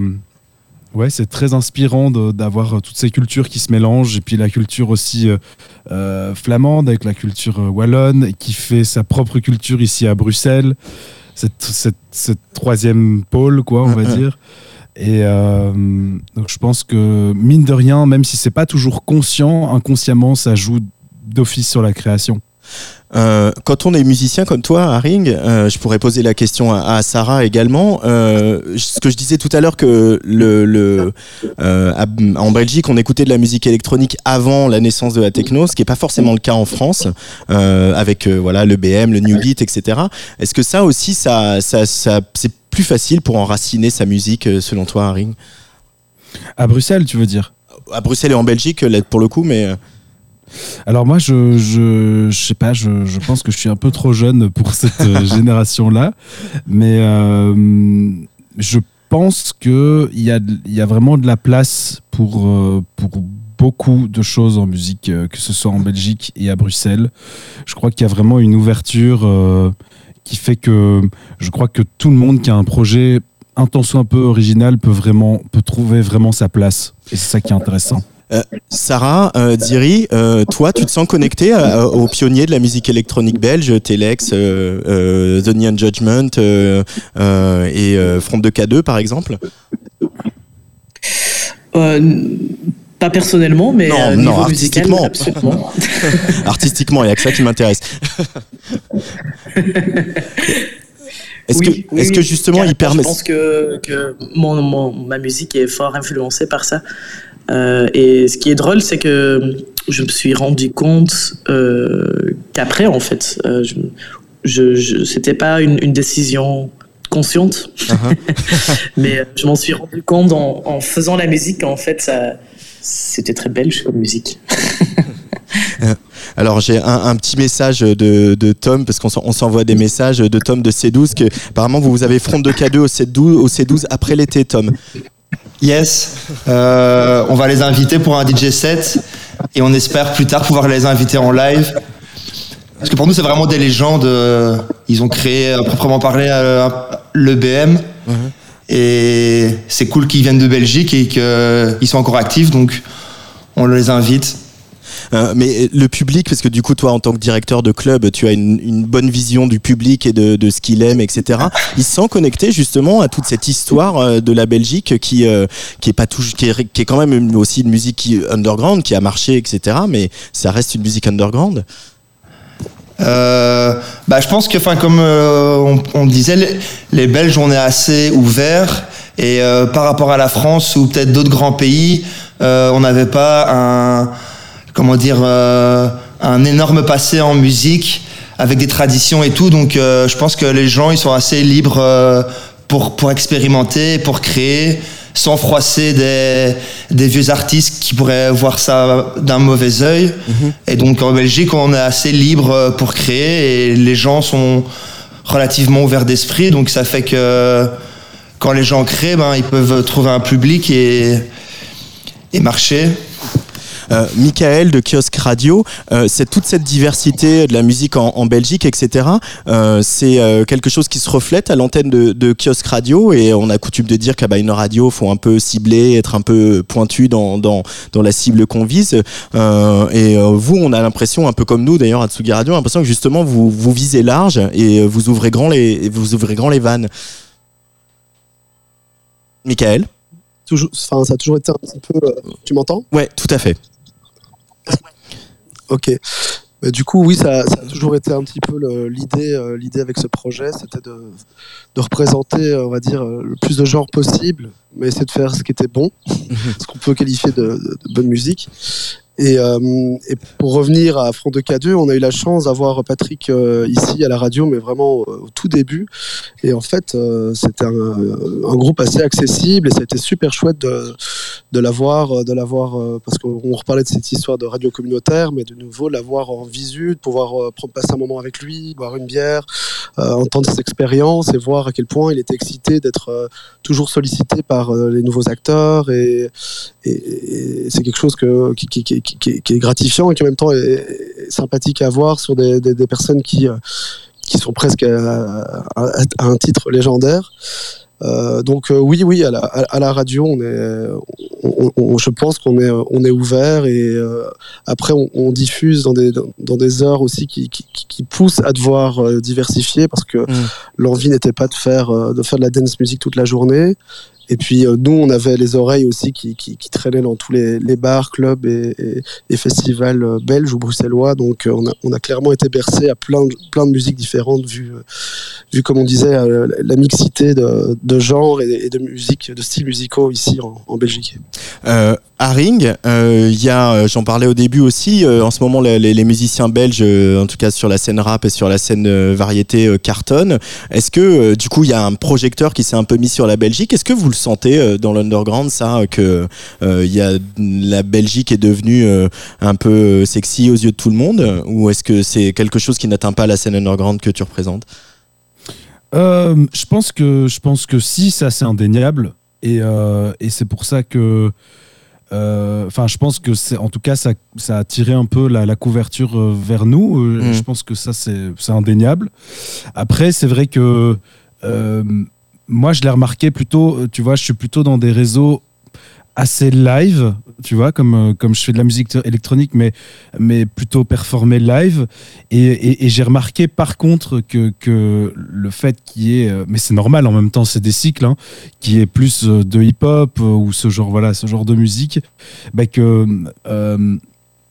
ouais, c'est très inspirant d'avoir euh, toutes ces cultures qui se mélangent et puis la culture aussi euh, euh, flamande avec la culture wallonne qui fait sa propre culture ici à Bruxelles. Cette, cette, cette troisième pôle, quoi, on va Mhm. dire. Et euh, donc je pense que mine de rien, même si c'est pas toujours conscient, inconsciemment, ça joue d'office sur la création. Euh, quand on est musicien comme toi, Haring, euh, je pourrais poser la question à, à Sarah également. Euh, ce que je disais tout à l'heure que le, le à- en Belgique, on écoutait de la musique électronique avant la naissance de la techno, ce qui n'est pas forcément le cas en France, avec voilà le BM, le New Beat, etc. Est-ce que ça aussi, ça, ça, ça c'est plus facile pour enraciner sa musique, selon toi, Haring? À Bruxelles, tu veux dire? À Bruxelles et en Belgique, là, pour le coup, mais Alors moi, je, je, je sais pas, je, je pense que je suis un peu trop jeune pour cette euh, génération-là, mais euh, je pense que il y a, y a vraiment de la place pour, euh, pour beaucoup de choses en musique, que ce soit en Belgique et à Bruxelles. Je crois qu'il y a vraiment une ouverture euh, qui fait que je crois que tout le monde qui a un projet un tant soit un peu original peut vraiment peut trouver vraiment sa place. Et c'est ça qui est intéressant. Sarah, euh, Ziri, euh, toi, tu te sens connecté à- à- aux pionniers de la musique électronique belge, Telex, euh, euh, The Neon Judgment euh, euh, et euh, Front de K2 par exemple? Euh, pas personnellement, mais Non, euh, non, musical, artistiquement. absolument. Artistiquement, il n'y a que ça qui m'intéresse. Est-ce Oui, que, oui, est-ce que justement il permet... Je pense que, que mon, mon- ma musique est fort influencée par ça. Euh, et ce qui est drôle, c'est que je me suis rendu compte euh, qu'après, en fait, euh, je, je, je- c'était pas une, une décision consciente, mais je m'en suis rendu compte en, en faisant la musique qu'en fait, ça, c'était très belge comme musique. Alors j'ai un, un petit message de, de Tom, parce qu'on s'en- on s'envoie des messages de Tom de C12, que apparemment vous avez front de K2 au C12, au C12 après l'été, Tom. Yes, Euh, on va les inviter pour un DJ set et on espère plus tard pouvoir les inviter en live. Parce que pour nous, c'est vraiment des légendes. euh, Ils ont créé, euh, proprement parlé, euh, le BM. Et c'est cool qu'ils viennent de Belgique et qu'ils sont encore actifs, donc on les invite. Euh, mais le public, parce que du coup, toi, en tant que directeur de club, tu as une, une bonne vision du public et de, de ce qu'il aime, etc. Il se sent connecté justement à toute cette histoire euh, de la Belgique qui euh, qui est pas toujours, qui est, qui est quand même aussi une musique qui- underground, qui a marché, etc. Mais ça reste une musique underground. Euh, bah, je pense que, enfin, comme euh, on, on disait, les, les Belges, on est assez ouverts. Et euh, par rapport à la France ou peut-être d'autres grands pays, euh, on n'avait pas un, comment dire, euh, un énorme passé en musique avec des traditions et tout. Donc, euh, je pense que les gens, ils sont assez libres euh, pour pour expérimenter, pour créer, sans froisser des des vieux artistes qui pourraient voir ça d'un mauvais œil. Et donc en Belgique, on est assez libre euh, pour créer et les gens sont relativement ouverts d'esprit. Donc ça fait que quand les gens créent, ben, ils peuvent trouver un public et, et marcher. Euh, Michael de Kiosque Radio, euh, c'est toute cette diversité de la musique en, en Belgique, etc. euh, c'est quelque chose qui se reflète à l'antenne de, de Kiosque Radio et on a coutume de dire qu'à bah, une radio faut un peu cibler, être un peu pointu dans, dans, dans la cible qu'on vise. Et vous, on a l'impression, un peu comme nous d'ailleurs à Tsugi Radio, l'impression que justement vous, vous visez large et vous ouvrez grand les, vous ouvrez grand les vannes. Michael? Toujours, ça a toujours été un petit peu. euh, tu m'entends? Ouais, tout à fait. Ok. Mais du coup, oui, ça, ça a toujours été un petit peu l'idée, euh, l'idée avec ce projet, c'était de, de représenter, euh, on va dire, euh, le plus de genres possible, mais essayer de faire ce qui était bon, ce qu'on peut qualifier de, de- de bonne musique. Et, euh, et pour revenir à Front de K2, on a eu la chance d'avoir Patrick euh, ici à la radio, mais vraiment euh, au tout début. Et en fait, c'était un, groupe assez accessible et ça a été super chouette de, l'avoir, de l'avoir, parce qu'on on reparlait de cette histoire de radio communautaire, mais de nouveau l'avoir en visu, de pouvoir passer un moment avec lui, boire une bière, entendre ses expériences et voir à quel point il était excité d'être toujours sollicité par les nouveaux acteurs et, et- et c'est quelque chose que, qui, qui- qui- qui- qui est gratifiant et qui en même temps est, est sympathique à voir sur des, des- des personnes qui, euh, qui sont presque à, à- à un titre légendaire. Euh, donc euh, oui, oui, à la, à, à la radio, on est, on- on- je pense qu'on est, on est ouvert et euh, après on, on diffuse dans des, dans des heures aussi qui, qui, poussent à devoir diversifier parce que l'envie n'était pas de faire, de faire de la dance music toute la journée. Et puis euh, nous, on avait les oreilles aussi qui, traînaient dans tous les, bars, clubs et, festivals euh, belges ou bruxellois. Donc euh, on, a, clairement été bercé à plein de, musiques différentes, vu, comme on disait, la mixité de, genres et, de musique, de styles musicaux ici en, Belgique. Euh, euh, j'en parlais au début aussi, en ce moment les, musiciens belges, en tout cas sur la scène rap et sur la scène variété, cartonnent. Est-ce que du coup il y a un projecteur qui s'est un peu mis sur la Belgique? Est-ce que vous le sentez euh, dans l'underground ça euh, que euh, il y a la Belgique est devenue un peu sexy aux yeux de tout le monde ou est-ce que c'est quelque chose qui n'atteint pas la scène underground que tu représentes? Euh, je pense que je pense que si, ça c'est indéniable et, euh, et c'est pour ça que euh, enfin je pense que c'est en tout cas ça, ça a tiré un peu la, la couverture vers nous. Mhm. Je pense que ça c'est c'est indéniable. Après c'est vrai que moi je l'ai remarqué plutôt, euh, tu vois, je suis plutôt dans des réseaux assez live, tu vois, comme, euh, comme je fais de la musique électronique, mais, mais plutôt performé live. Et, j'ai remarqué par contre que, que le fait qu'il y ait, euh, mais c'est normal en même temps, c'est des cycles, hein, qu'il y ait plus de hip-hop ou ce genre, voilà, ce genre de musique, bah que.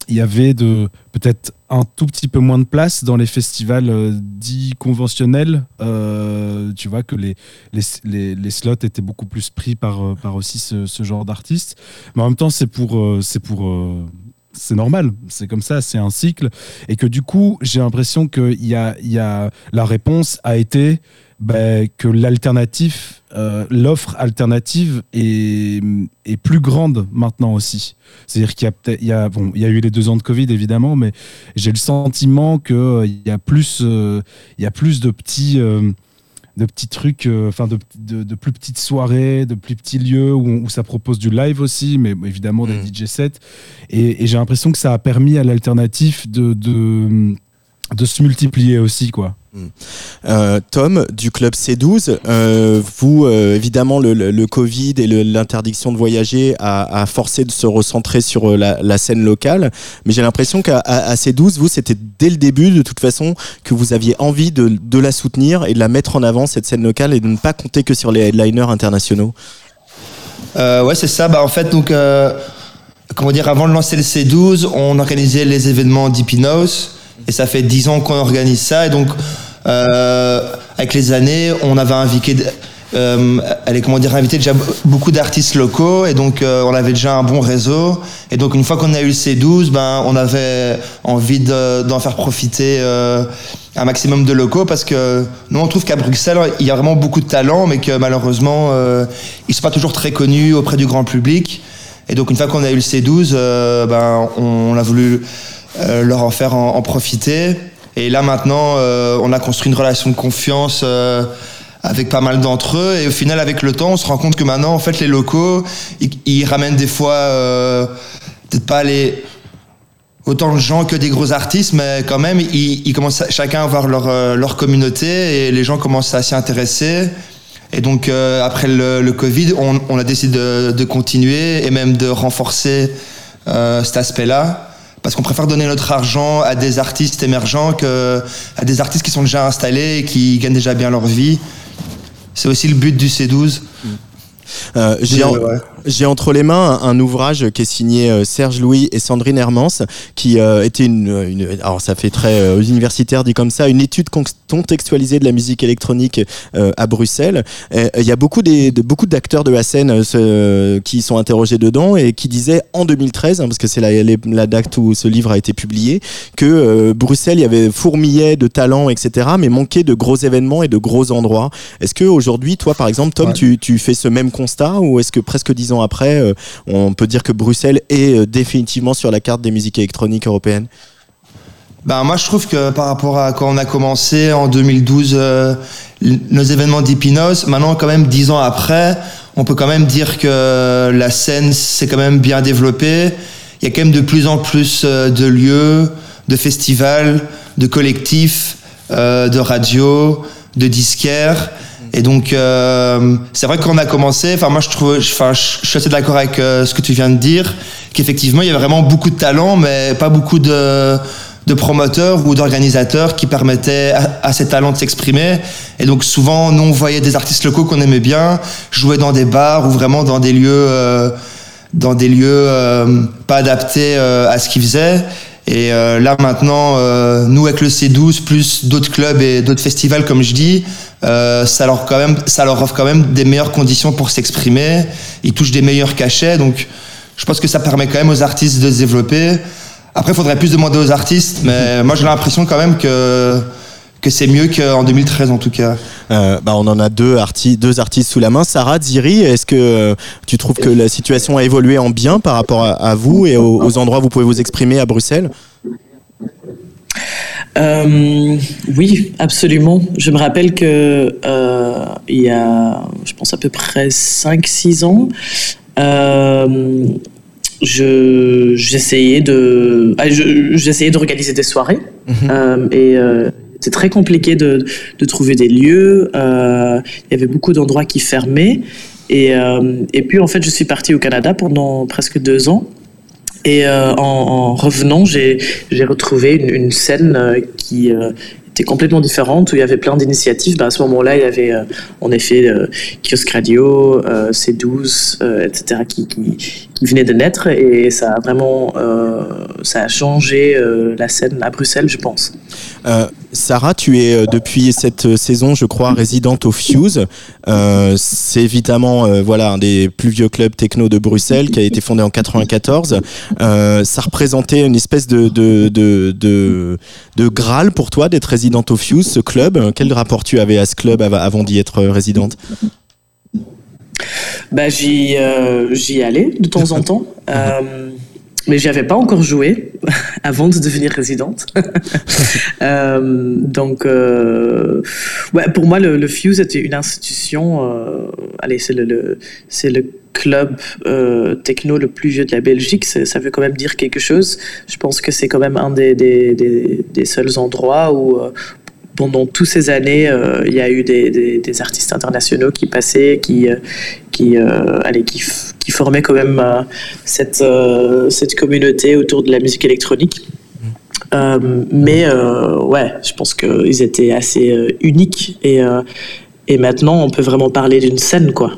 Il y avait de peut-être un tout petit peu moins de place dans les festivals euh, dits conventionnels. Euh, tu vois que les, les, les, slots étaient beaucoup plus pris par, euh, par aussi ce, ce genre d'artistes. Mais en même temps, c'est pour, c'est c'est normal, c'est comme ça, c'est un cycle. Et que du coup, j'ai l'impression que y a, y a, la réponse a été ben, que l'alternative, euh, l'offre alternative est, est plus grande maintenant aussi. C'est-à-dire qu'il y a peut-être, il y a, bon, il y a eu les deux ans de Covid évidemment, mais j'ai le sentiment que euh, il y a plus, euh, il y a plus de petits, euh, de petits trucs, euh, de, de, de plus petites soirées, de plus petits lieux où, où ça propose du live aussi, mais évidemment des Mm. DJ sets. Et, et j'ai l'impression que ça a permis à l'alternatif de, de, de se multiplier aussi, quoi. Euh, Tom, du club C12, euh, vous, euh, évidemment, le, le- le Covid et l'interdiction de voyager a, a forcé de se recentrer sur la, la scène locale. Mais j'ai l'impression qu'à à- à C12, vous, c'était dès le début, de toute façon, que vous aviez envie de, de la soutenir et de la mettre en avant, cette scène locale, et de ne pas compter que sur les headliners internationaux. Euh, ouais, c'est ça. Bah, en fait, donc, euh, comment dire, avant de lancer le C12, on organisait les événements d'Ipinos. Et ça fait 10 ans qu'on organise ça. Et donc, euh, avec les années, on avait invité, euh, allez, comment dire, invité déjà beaucoup d'artistes locaux. Et donc, euh, on avait déjà un bon réseau. Et donc, une fois qu'on a eu le C12, ben, on avait envie de- d'en faire profiter euh, un maximum de locaux parce que nous, on trouve qu'à Bruxelles, il y a vraiment beaucoup de talents, mais que malheureusement, euh, ils sont pas toujours très connus auprès du grand public. Et donc, une fois qu'on a eu le C12, euh, ben, on, a voulu leur en faire en, en profiter. Et là, maintenant, euh, on a construit une relation de confiance euh, avec pas mal d'entre eux. Et au final, avec le temps, on se rend compte que maintenant, en fait, les locaux, ils, ils ramènent des fois, euh, peut-être pas les autant de gens que des gros artistes, mais quand même, ils, ils commencent à- chacun à avoir leur, euh, leur communauté et les gens commencent à s'y intéresser. Et donc, euh, après le, le Covid, on, on a décidé de, de continuer et même de renforcer euh, cet aspect-là. Parce qu'on préfère donner notre argent à des artistes émergents que à des artistes qui sont déjà installés et qui gagnent déjà bien leur vie. C'est aussi le but du C12. Euh, j'ai, Ouais. J'ai entre les mains un, un ouvrage qui est signé euh, Serge Louis et Sandrine Hermance, qui euh, était une, une- alors ça fait très euh, universitaire dit comme ça, une étude con- contextualisée de la musique électronique euh, à Bruxelles. Il y a beaucoup des, de, beaucoup d'acteurs de la scène euh, ce- qui sont interrogés dedans et qui disaient en 2013, hein, parce que c'est la, la date où ce livre a été publié, que euh, Bruxelles il y avait fourmillait de talents, etc., mais manquait de gros événements et de gros endroits. Est-ce que aujourd'hui, toi par exemple, Tom, Ouais. tu, tu fais ce même constat ou est-ce que presque dix ans après, euh, on peut dire que Bruxelles est euh, définitivement sur la carte des musiques électroniques européennes Ben, moi, je trouve que par rapport à quand on a commencé en 2012 euh, nos événements d'Epinos, maintenant, quand même, dix ans après, on peut quand même dire que la scène s'est quand même bien développée. Il y a quand même de plus en plus de lieux, de festivals, de collectifs, de radios, de disquaires. Et donc, euh, c'est vrai qu'on a commencé. Enfin, moi, je trouve, enfin, je suis assez d'accord avec euh, ce que tu viens de dire, qu'effectivement, il y avait vraiment beaucoup de talent, mais pas beaucoup de, de promoteurs ou d'organisateurs qui permettaient à, à ces talents de s'exprimer. Et donc, souvent, nous, on voyait des artistes locaux qu'on aimait bien jouer dans des bars ou vraiment dans des lieux, euh, dans des lieux euh, pas adaptés euh, à ce qu'ils faisaient. Et euh, là maintenant, euh, nous avec le C12 plus d'autres clubs et d'autres festivals, comme je dis, euh, ça leur quand même, ça leur offre quand même des meilleures conditions pour s'exprimer. Ils touchent des meilleurs cachets, donc je pense que ça permet quand même aux artistes de se développer. Après, il faudrait plus demander aux artistes, mais moi j'ai l'impression quand même que que c'est mieux qu'en 2013 en tout cas. Euh, bah, On en a deux, arti deux artistes sous la main. Sarah, Ziri, est-ce que euh, tu trouves que la situation a évolué en bien par rapport à, à vous et aux, aux endroits où vous pouvez vous exprimer à Bruxelles? Euh, oui, absolument. Je me rappelle que euh, il y a, je pense à peu près 5-6 ans, euh, je j'essayais de, ah, je- j'essayais d'organiser des soirées euh, et euh, c'est très compliqué de, de trouver des lieux. Euh, il y avait beaucoup d'endroits qui fermaient et euh, et puis en fait je suis partie au Canada pendant presque deux ans. Et euh, en, en revenant, j'ai retrouvé une, scène qui était complètement différente, où il y avait plein d'initiatives. Ben, à ce moment-là, il y avait en effet Kiosque Radio, euh, C12, euh, etc., qui, qui, qui venaient de naître, et ça a vraiment ça a changé la scène à Bruxelles, je pense. Euh, Sarah, tu es euh, depuis cette euh, saison, je crois, résidente au Fuse. C'est évidemment voilà un des plus vieux clubs techno de Bruxelles qui a été fondé en 94. Euh, ça représentait une espèce de de, de, de, graal pour toi d'être résidente au Fuse, ce club. Quel rapport tu avais à ce club av- avant d'y être résidente? Bah, j'y allais de temps en temps. Mais j'y avais pas encore joué avant de devenir résidente. Euh, donc, euh, ouais, pour moi, le, Fuse était une institution. euh, allez, c'est le, c'est le club techno le plus vieux de la Belgique. Ça veut quand même dire quelque chose. Je pense que c'est quand même un des, des, des, seuls endroits où pendant toutes ces années, euh, il y a eu des, artistes internationaux qui passaient, qui, euh, euh, allez, qui, formaient quand même cette, communauté autour de la musique électronique. Mais ouais, je pense qu'ils étaient assez uniques et, maintenant on peut vraiment parler d'une scène quoi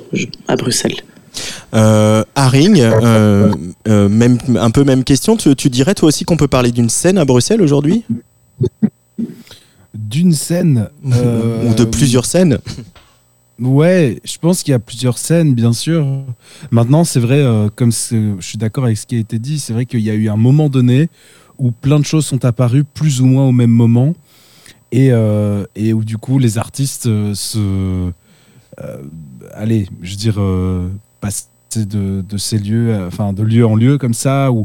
à Bruxelles. Euh, Haring, même, un peu même question. Tu dirais toi aussi qu'on peut parler d'une scène à Bruxelles aujourd'hui? D'une scène. euh, Ou de plusieurs scènes Ouais, je pense qu'il y a plusieurs scènes, bien sûr. Maintenant, c'est vrai, euh, comme je suis d'accord avec ce qui a été dit, c'est vrai qu'il y a eu un moment donné où plein de choses sont apparues plus ou moins au même moment et, euh, et où du coup les artistes euh, se. euh, allez, je veux dire, euh, passer de, de ces lieux, euh, enfin de lieu en lieu comme ça, ou.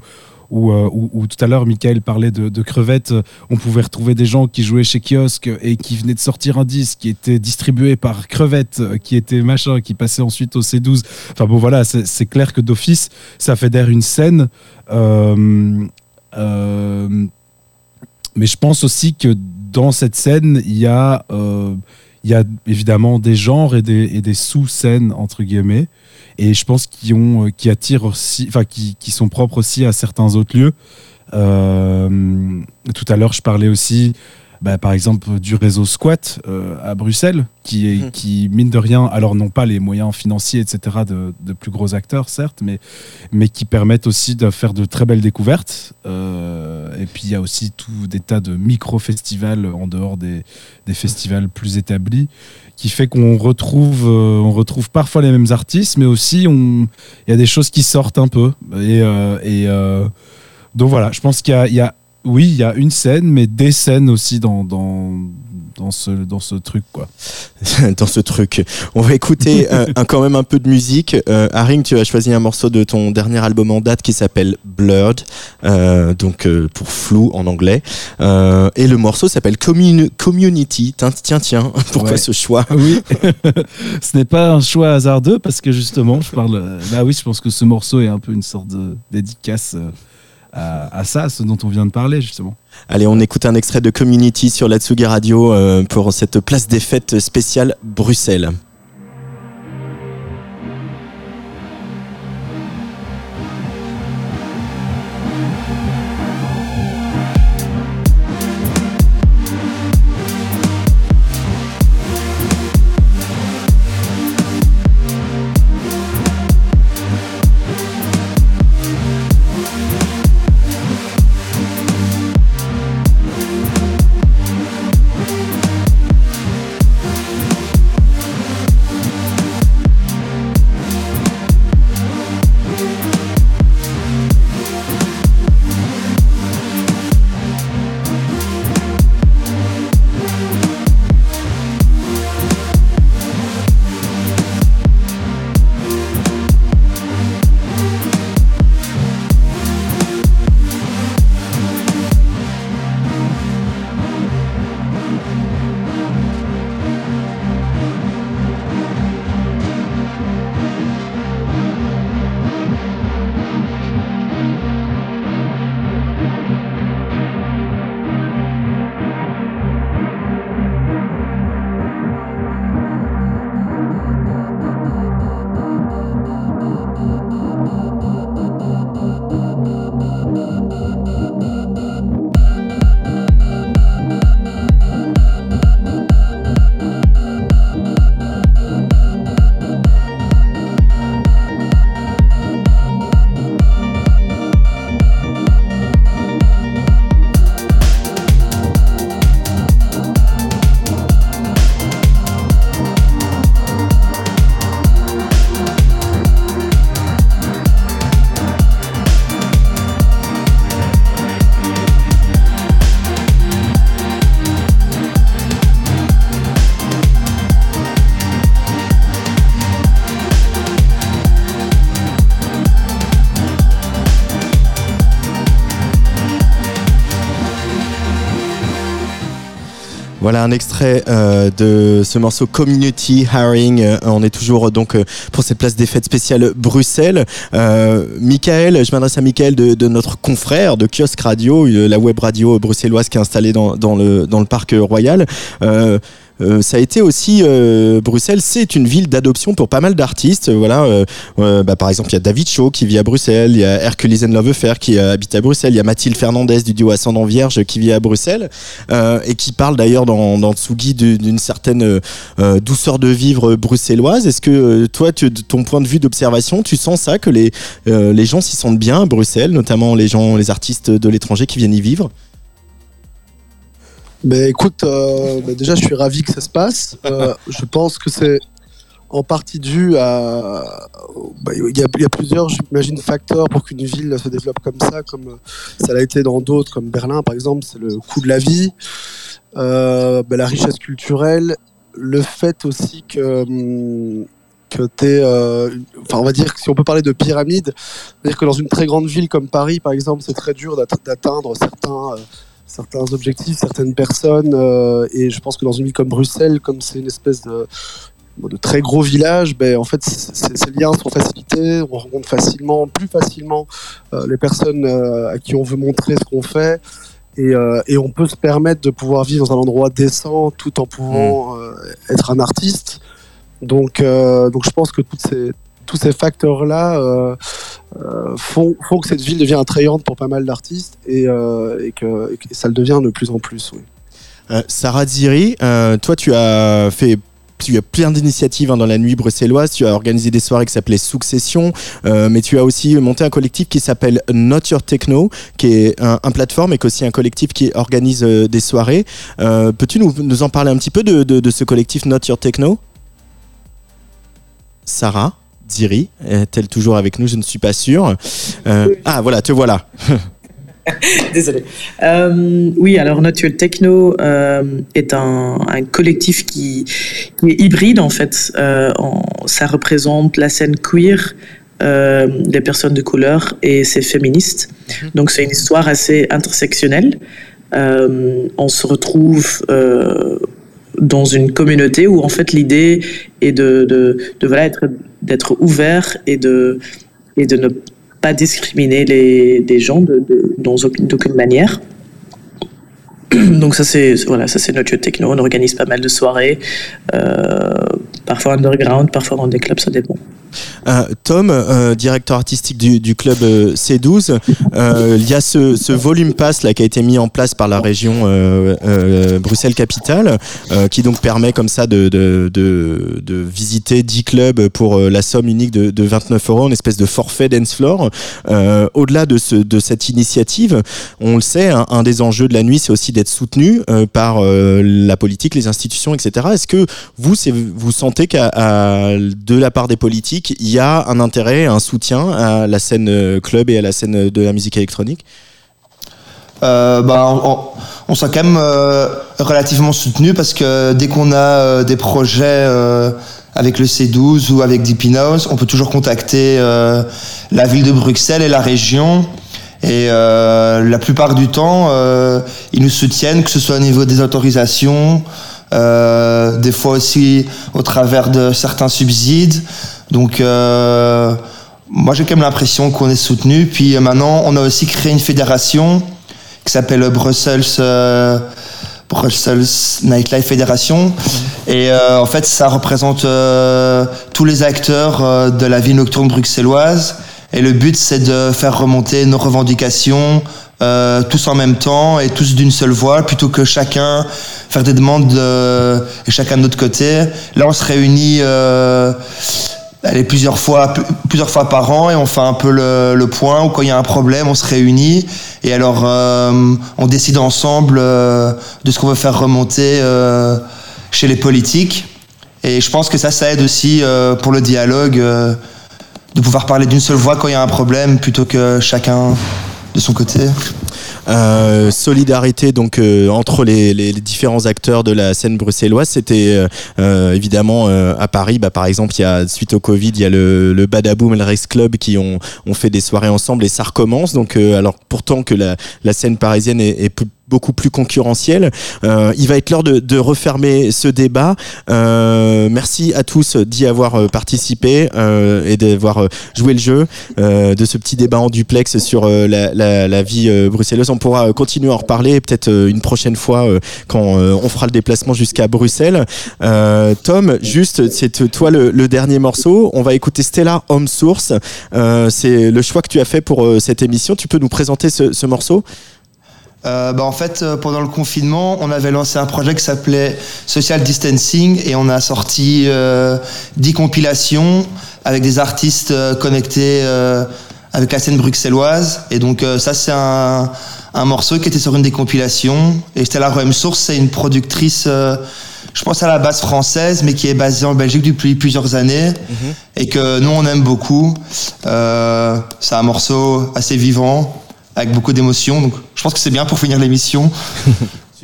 Où, euh, où- tout à l'heure, Michael parlait de, crevettes. On pouvait retrouver des gens qui jouaient chez Kiosque et qui venaient de sortir un disque qui était distribué par Crevette, euh, qui était machin, qui passait ensuite au C12. Enfin bon, voilà, c'est clair que d'office, ça fédère une scène. Euh, mais je pense aussi que dans cette scène, il y a, évidemment des genres et des sous-scènes, entre guillemets. Et je pense qui ont, euh, qui attirent aussi, enfin, qui, qui sont propres aussi à certains autres lieux. Euh, tout à l'heure, je parlais aussi, bah, par exemple, du réseau Squat euh, à Bruxelles, qui, est, Mhm. qui, mine de rien, alors n'ont pas les moyens financiers, etc., de, de plus gros acteurs, certes, mais, mais qui permettent aussi de faire de très belles découvertes. Euh, et puis, il y a aussi tout des tas de micro-festivals en dehors des, des festivals plus établis, qui fait qu'on retrouve, euh, on retrouve parfois les mêmes artistes, mais aussi il y a des choses qui sortent un peu. Et, euh, euh, donc voilà, je pense qu'il y a, une scène, mais des scènes aussi dans, dans, ce, dans ce truc. Quoi. dans ce truc. On va écouter euh, un- quand même un peu de musique. Euh, Haring, tu as choisi un morceau de ton dernier album en date qui s'appelle Blurred, euh, donc euh, pour flou en anglais. Et le morceau s'appelle Commun- Community. Tiens, tiens, tiens, pourquoi Ouais. ce choix Oui, ce n'est pas un choix hasardeux parce que justement, je parle. Bah oui, je pense que ce morceau est un peu une sorte de dédicace à, ça, ce dont on vient de parler justement. Allez, on écoute un extrait de Community sur la Tsugi Radio euh, pour cette place des fêtes spéciale Bruxelles. Voilà un extrait euh, de ce morceau Community Hiring. Euh, on est toujours euh, donc pour cette place des fêtes spéciales Bruxelles. Michael, je m'adresse à Michael de, notre confrère de Kiosque Radio, la web radio bruxelloise qui est installée dans, dans le, dans le parc royal. Euh, euh, ça a été aussi euh, Bruxelles, c'est une ville d'adoption pour pas mal d'artistes. Voilà, euh, euh, bah, par exemple, il y a David Shaw qui vit à Bruxelles, il y a Hercules and Love Affair qui euh, habite à Bruxelles, il y a Mathilde Fernandez du duo Ascendant Vierge qui vit à Bruxelles euh, et qui parle d'ailleurs dans, dans Tsugi du- d'une certaine euh, douceur de vivre bruxelloise. Est-ce que euh, toi, tu, de ton point de vue d'observation, tu sens ça que les euh, les gens s'y sentent bien à Bruxelles, notamment les gens, les artistes de l'étranger qui viennent y vivre? Ben écoute, euh, ben déjà je suis ravi que ça se passe. Euh, je pense que c'est en partie dû à. ben, Il y, a, plusieurs, j'imagine, facteurs pour qu'une ville se développe comme ça, comme ça l'a été dans d'autres, comme Berlin par exemple. C'est le coût de la vie, euh, la richesse culturelle, le fait aussi que. hum, que t'es, euh, enfin on va dire que si on peut parler de pyramide, c'est-à-dire que dans une très grande ville comme Paris par exemple, c'est très dur d'atte- d'atteindre certains euh, certains objectifs, certaines personnes. euh, et je pense que dans une ville comme Bruxelles, comme c'est une espèce de, de très gros village, ben, en fait, ces liens sont facilités. On rencontre facilement, plus facilement, euh, les personnes euh, à qui on veut montrer ce qu'on fait. Et, euh, et on peut se permettre de pouvoir vivre dans un endroit décent tout en pouvant euh, être un artiste. Donc, donc je pense que toutes ces, tous ces facteurs-là euh, euh, font, que cette ville devient attrayante pour pas mal d'artistes et, euh, que, ça le devient de plus en plus. Sarah Ziri, toi tu as fait tu as plein d'initiatives hein, dans la nuit bruxelloise. Tu as organisé des soirées qui s'appelaient Succession, mais tu as aussi monté un collectif qui s'appelle Not Your Techno, qui est un, plateforme et qui est aussi un collectif qui organise des soirées. Peux-tu nous, en parler un petit peu de, de ce collectif Not Your Techno? Sarah? Ziri, est-elle toujours avec nous? Je ne suis pas sûr. Euh, ah voilà, te voilà. Désolé. Euh, oui, alors Natural Techno euh, est un, un collectif qui, qui est hybride en fait. Euh, en- ça représente la scène queer, euh, des personnes de couleur et c'est féministe. Donc c'est une histoire assez intersectionnelle. Euh, on se retrouve euh, dans une communauté où en fait l'idée est de, de, de voilà, être, d'être ouvert et de, et de ne pas discriminer les, les gens de, de- d'aucune manière. Donc ça c'est voilà ça c'est notre jeu de techno. On organise pas mal de soirées, euh, parfois underground, parfois dans des clubs, ça dépend. Euh, Tom, euh, directeur artistique du, club euh, C12, euh, il y a ce, volume pass là qui a été mis en place par la région Bruxelles Capitale, qui donc permet comme ça de, visiter 10 clubs pour la somme unique de, de 29 euros, une espèce de forfait dance floor. Au-delà de, ce, de cette initiative, on le sait, un, un des enjeux de la nuit, c'est aussi d'être soutenu par la politique, les institutions, etc. Est-ce que vous, vous sentez qu'à de la part des politiques, il y a un intérêt, un soutien à la scène euh, club et à la scène de la musique électronique? Euh, bah, on, on- s'est quand même euh, relativement soutenu parce que dès qu'on a des projets avec le C12 ou avec Deep House, on peut toujours contacter la ville de Bruxelles et la région. Et la plupart du temps, ils nous soutiennent, que ce soit au niveau des autorisations, des fois aussi au travers de certains subsides. Donc, euh, moi, j'ai quand même l'impression qu'on est soutenu. Puis euh, maintenant, on a aussi créé une fédération qui s'appelle Brussels euh, Brussels Nightlife Federation et euh, en fait ça représente euh, tous les acteurs euh, de la vie nocturne bruxelloise et le but c'est de faire remonter nos revendications euh, tous en même temps et tous d'une seule voix plutôt que chacun faire des demandes de, et chacun de notre côté là on se réunit euh, plusieurs fois, pl- plusieurs fois par an et on fait un peu le, le point ou quand il y a un problème, on se réunit et alors euh, on décide ensemble euh, de ce qu'on veut faire remonter euh, chez les politiques. Et je pense que ça, ça aide aussi euh, pour le dialogue euh, de pouvoir parler d'une seule voix quand il y a un problème plutôt que chacun de son côté. Euh, solidarité donc euh, entre les, différents acteurs de la scène bruxelloise. C'était euh, euh, évidemment à Paris, bah, par exemple, il y a suite au Covid, il y a le, le Badaboom et le Race Club qui ont, fait des soirées ensemble et ça recommence. Donc, alors pourtant que la, scène parisienne est, est beaucoup plus concurrentiel. Euh, il va être l'heure de, de refermer ce débat. Euh, merci à tous d'y avoir euh, participé euh, et d'avoir euh, joué le jeu euh, de ce petit débat en duplex sur la, la, la vie bruxelloise. On pourra continuer à en reparler peut-être une prochaine fois quand on fera le déplacement jusqu'à Bruxelles. Tom, juste, c'est toi le, le dernier morceau. On va écouter Stella Home Source. C'est le choix que tu as fait pour cette émission. Tu peux nous présenter ce, ce morceau? Euh, bah, en fait, euh, pendant le confinement, on avait lancé un projet qui s'appelait Social Distancing et on a sorti euh, 10 compilations avec des artistes euh, connectés euh, avec la scène bruxelloise. Et donc ça, c'est un, un morceau qui était sur une des compilations. Et Stella Roem Source, c'est une productrice, je pense à la base française, mais qui est basée en Belgique depuis plusieurs années et que nous, on aime beaucoup. Euh, c'est un morceau assez vivant avec beaucoup d'émotions. Donc, je pense que c'est bien pour finir l'émission.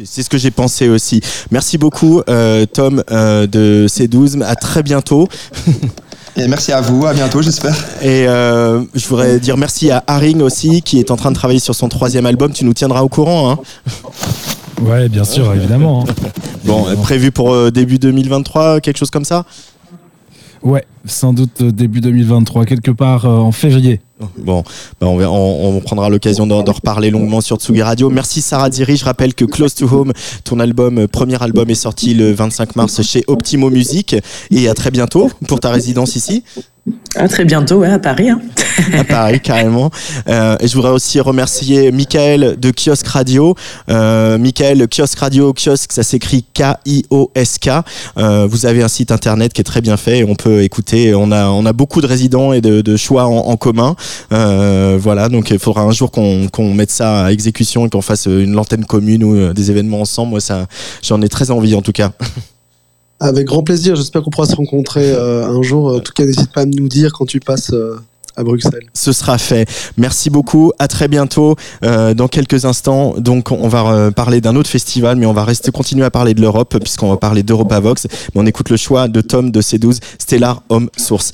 C'est ce que j'ai pensé aussi. Merci beaucoup, euh, Tom euh, de C12. À très bientôt. Et merci à vous. À bientôt, j'espère. Et euh, je voudrais dire merci à Haring aussi, qui est en train de travailler sur son troisième album. Tu nous tiendras au courant. Hein Ouais, bien sûr, évidemment. hein. bon, prévu pour euh, début 2023, quelque chose comme ça? Ouais, sans doute euh, début 2023, quelque part euh, en février. Bon, bah on, prendra l'occasion d'en d'en reparler longuement sur Tsugi Radio. Merci Sarah Diri. Je rappelle que Close to Home, ton album, euh, premier album, est sorti le 25 mars chez Optimo Music. Et à très bientôt pour ta résidence ici. À très bientôt, ouais, à Paris. hein. à Paris carrément. Euh, et je voudrais aussi remercier Michael de Kiosque Radio. Euh, Michael, Kiosque Radio, Kiosque, ça s'écrit K-I-O-S-K. Euh, vous avez un site internet qui est très bien fait et on peut écouter. On a, on a beaucoup de résidents et de, choix en, commun. Euh, voilà, donc il faudra un jour qu'on mette ça à exécution et qu'on fasse une antenne commune ou des événements ensemble. Moi, j'en ai très envie en tout cas. Avec grand plaisir, j'espère qu'on pourra se rencontrer euh, un jour. En tout cas, n'hésite pas à nous dire quand tu passes euh, à Bruxelles. Ce sera fait. Merci beaucoup. À très bientôt. Euh, dans quelques instants, donc, on va parler d'un autre festival, mais on va continuer à parler de l'Europe puisqu'on va parler d'EuropaVox. Mais on écoute le choix de Tom de C12, Stellar Home Source.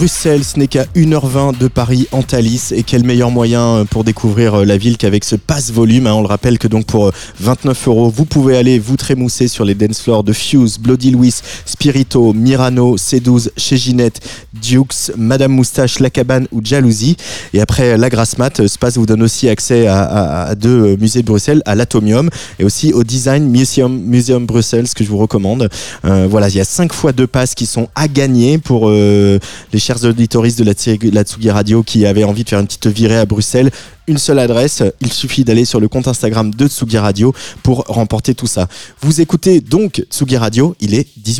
Bruxelles, ce n'est qu'à 1h20 de Paris en Thalys. Et quel meilleur moyen euh, pour découvrir euh, la ville qu'avec ce passe volume. hein. On le rappelle que donc pour euh, 29 euros, vous pouvez aller vous trémousser sur les dance floors de Fuse, Bloody Louis, Spirito, Mirano, C12, chez Ginette, Dukes, Madame Moustache, La Cabane ou Jalousie. Et après la grasse mat, euh, Space vous donne aussi accès à, deux euh, musées de Bruxelles, à l'Atomium et aussi au Design Museum, Museum Bruxelles, ce que je vous recommande. Euh, voilà, il y a cinq fois deux passes qui sont à gagner pour euh, les chers auditoristes de la, Tsugi- la Tsugi Radio qui avaient envie de faire une petite virée à Bruxelles. Une seule adresse, il suffit d'aller sur le compte Instagram de Tsugi Radio pour remporter tout ça. Vous écoutez donc Tsugi Radio, il est 18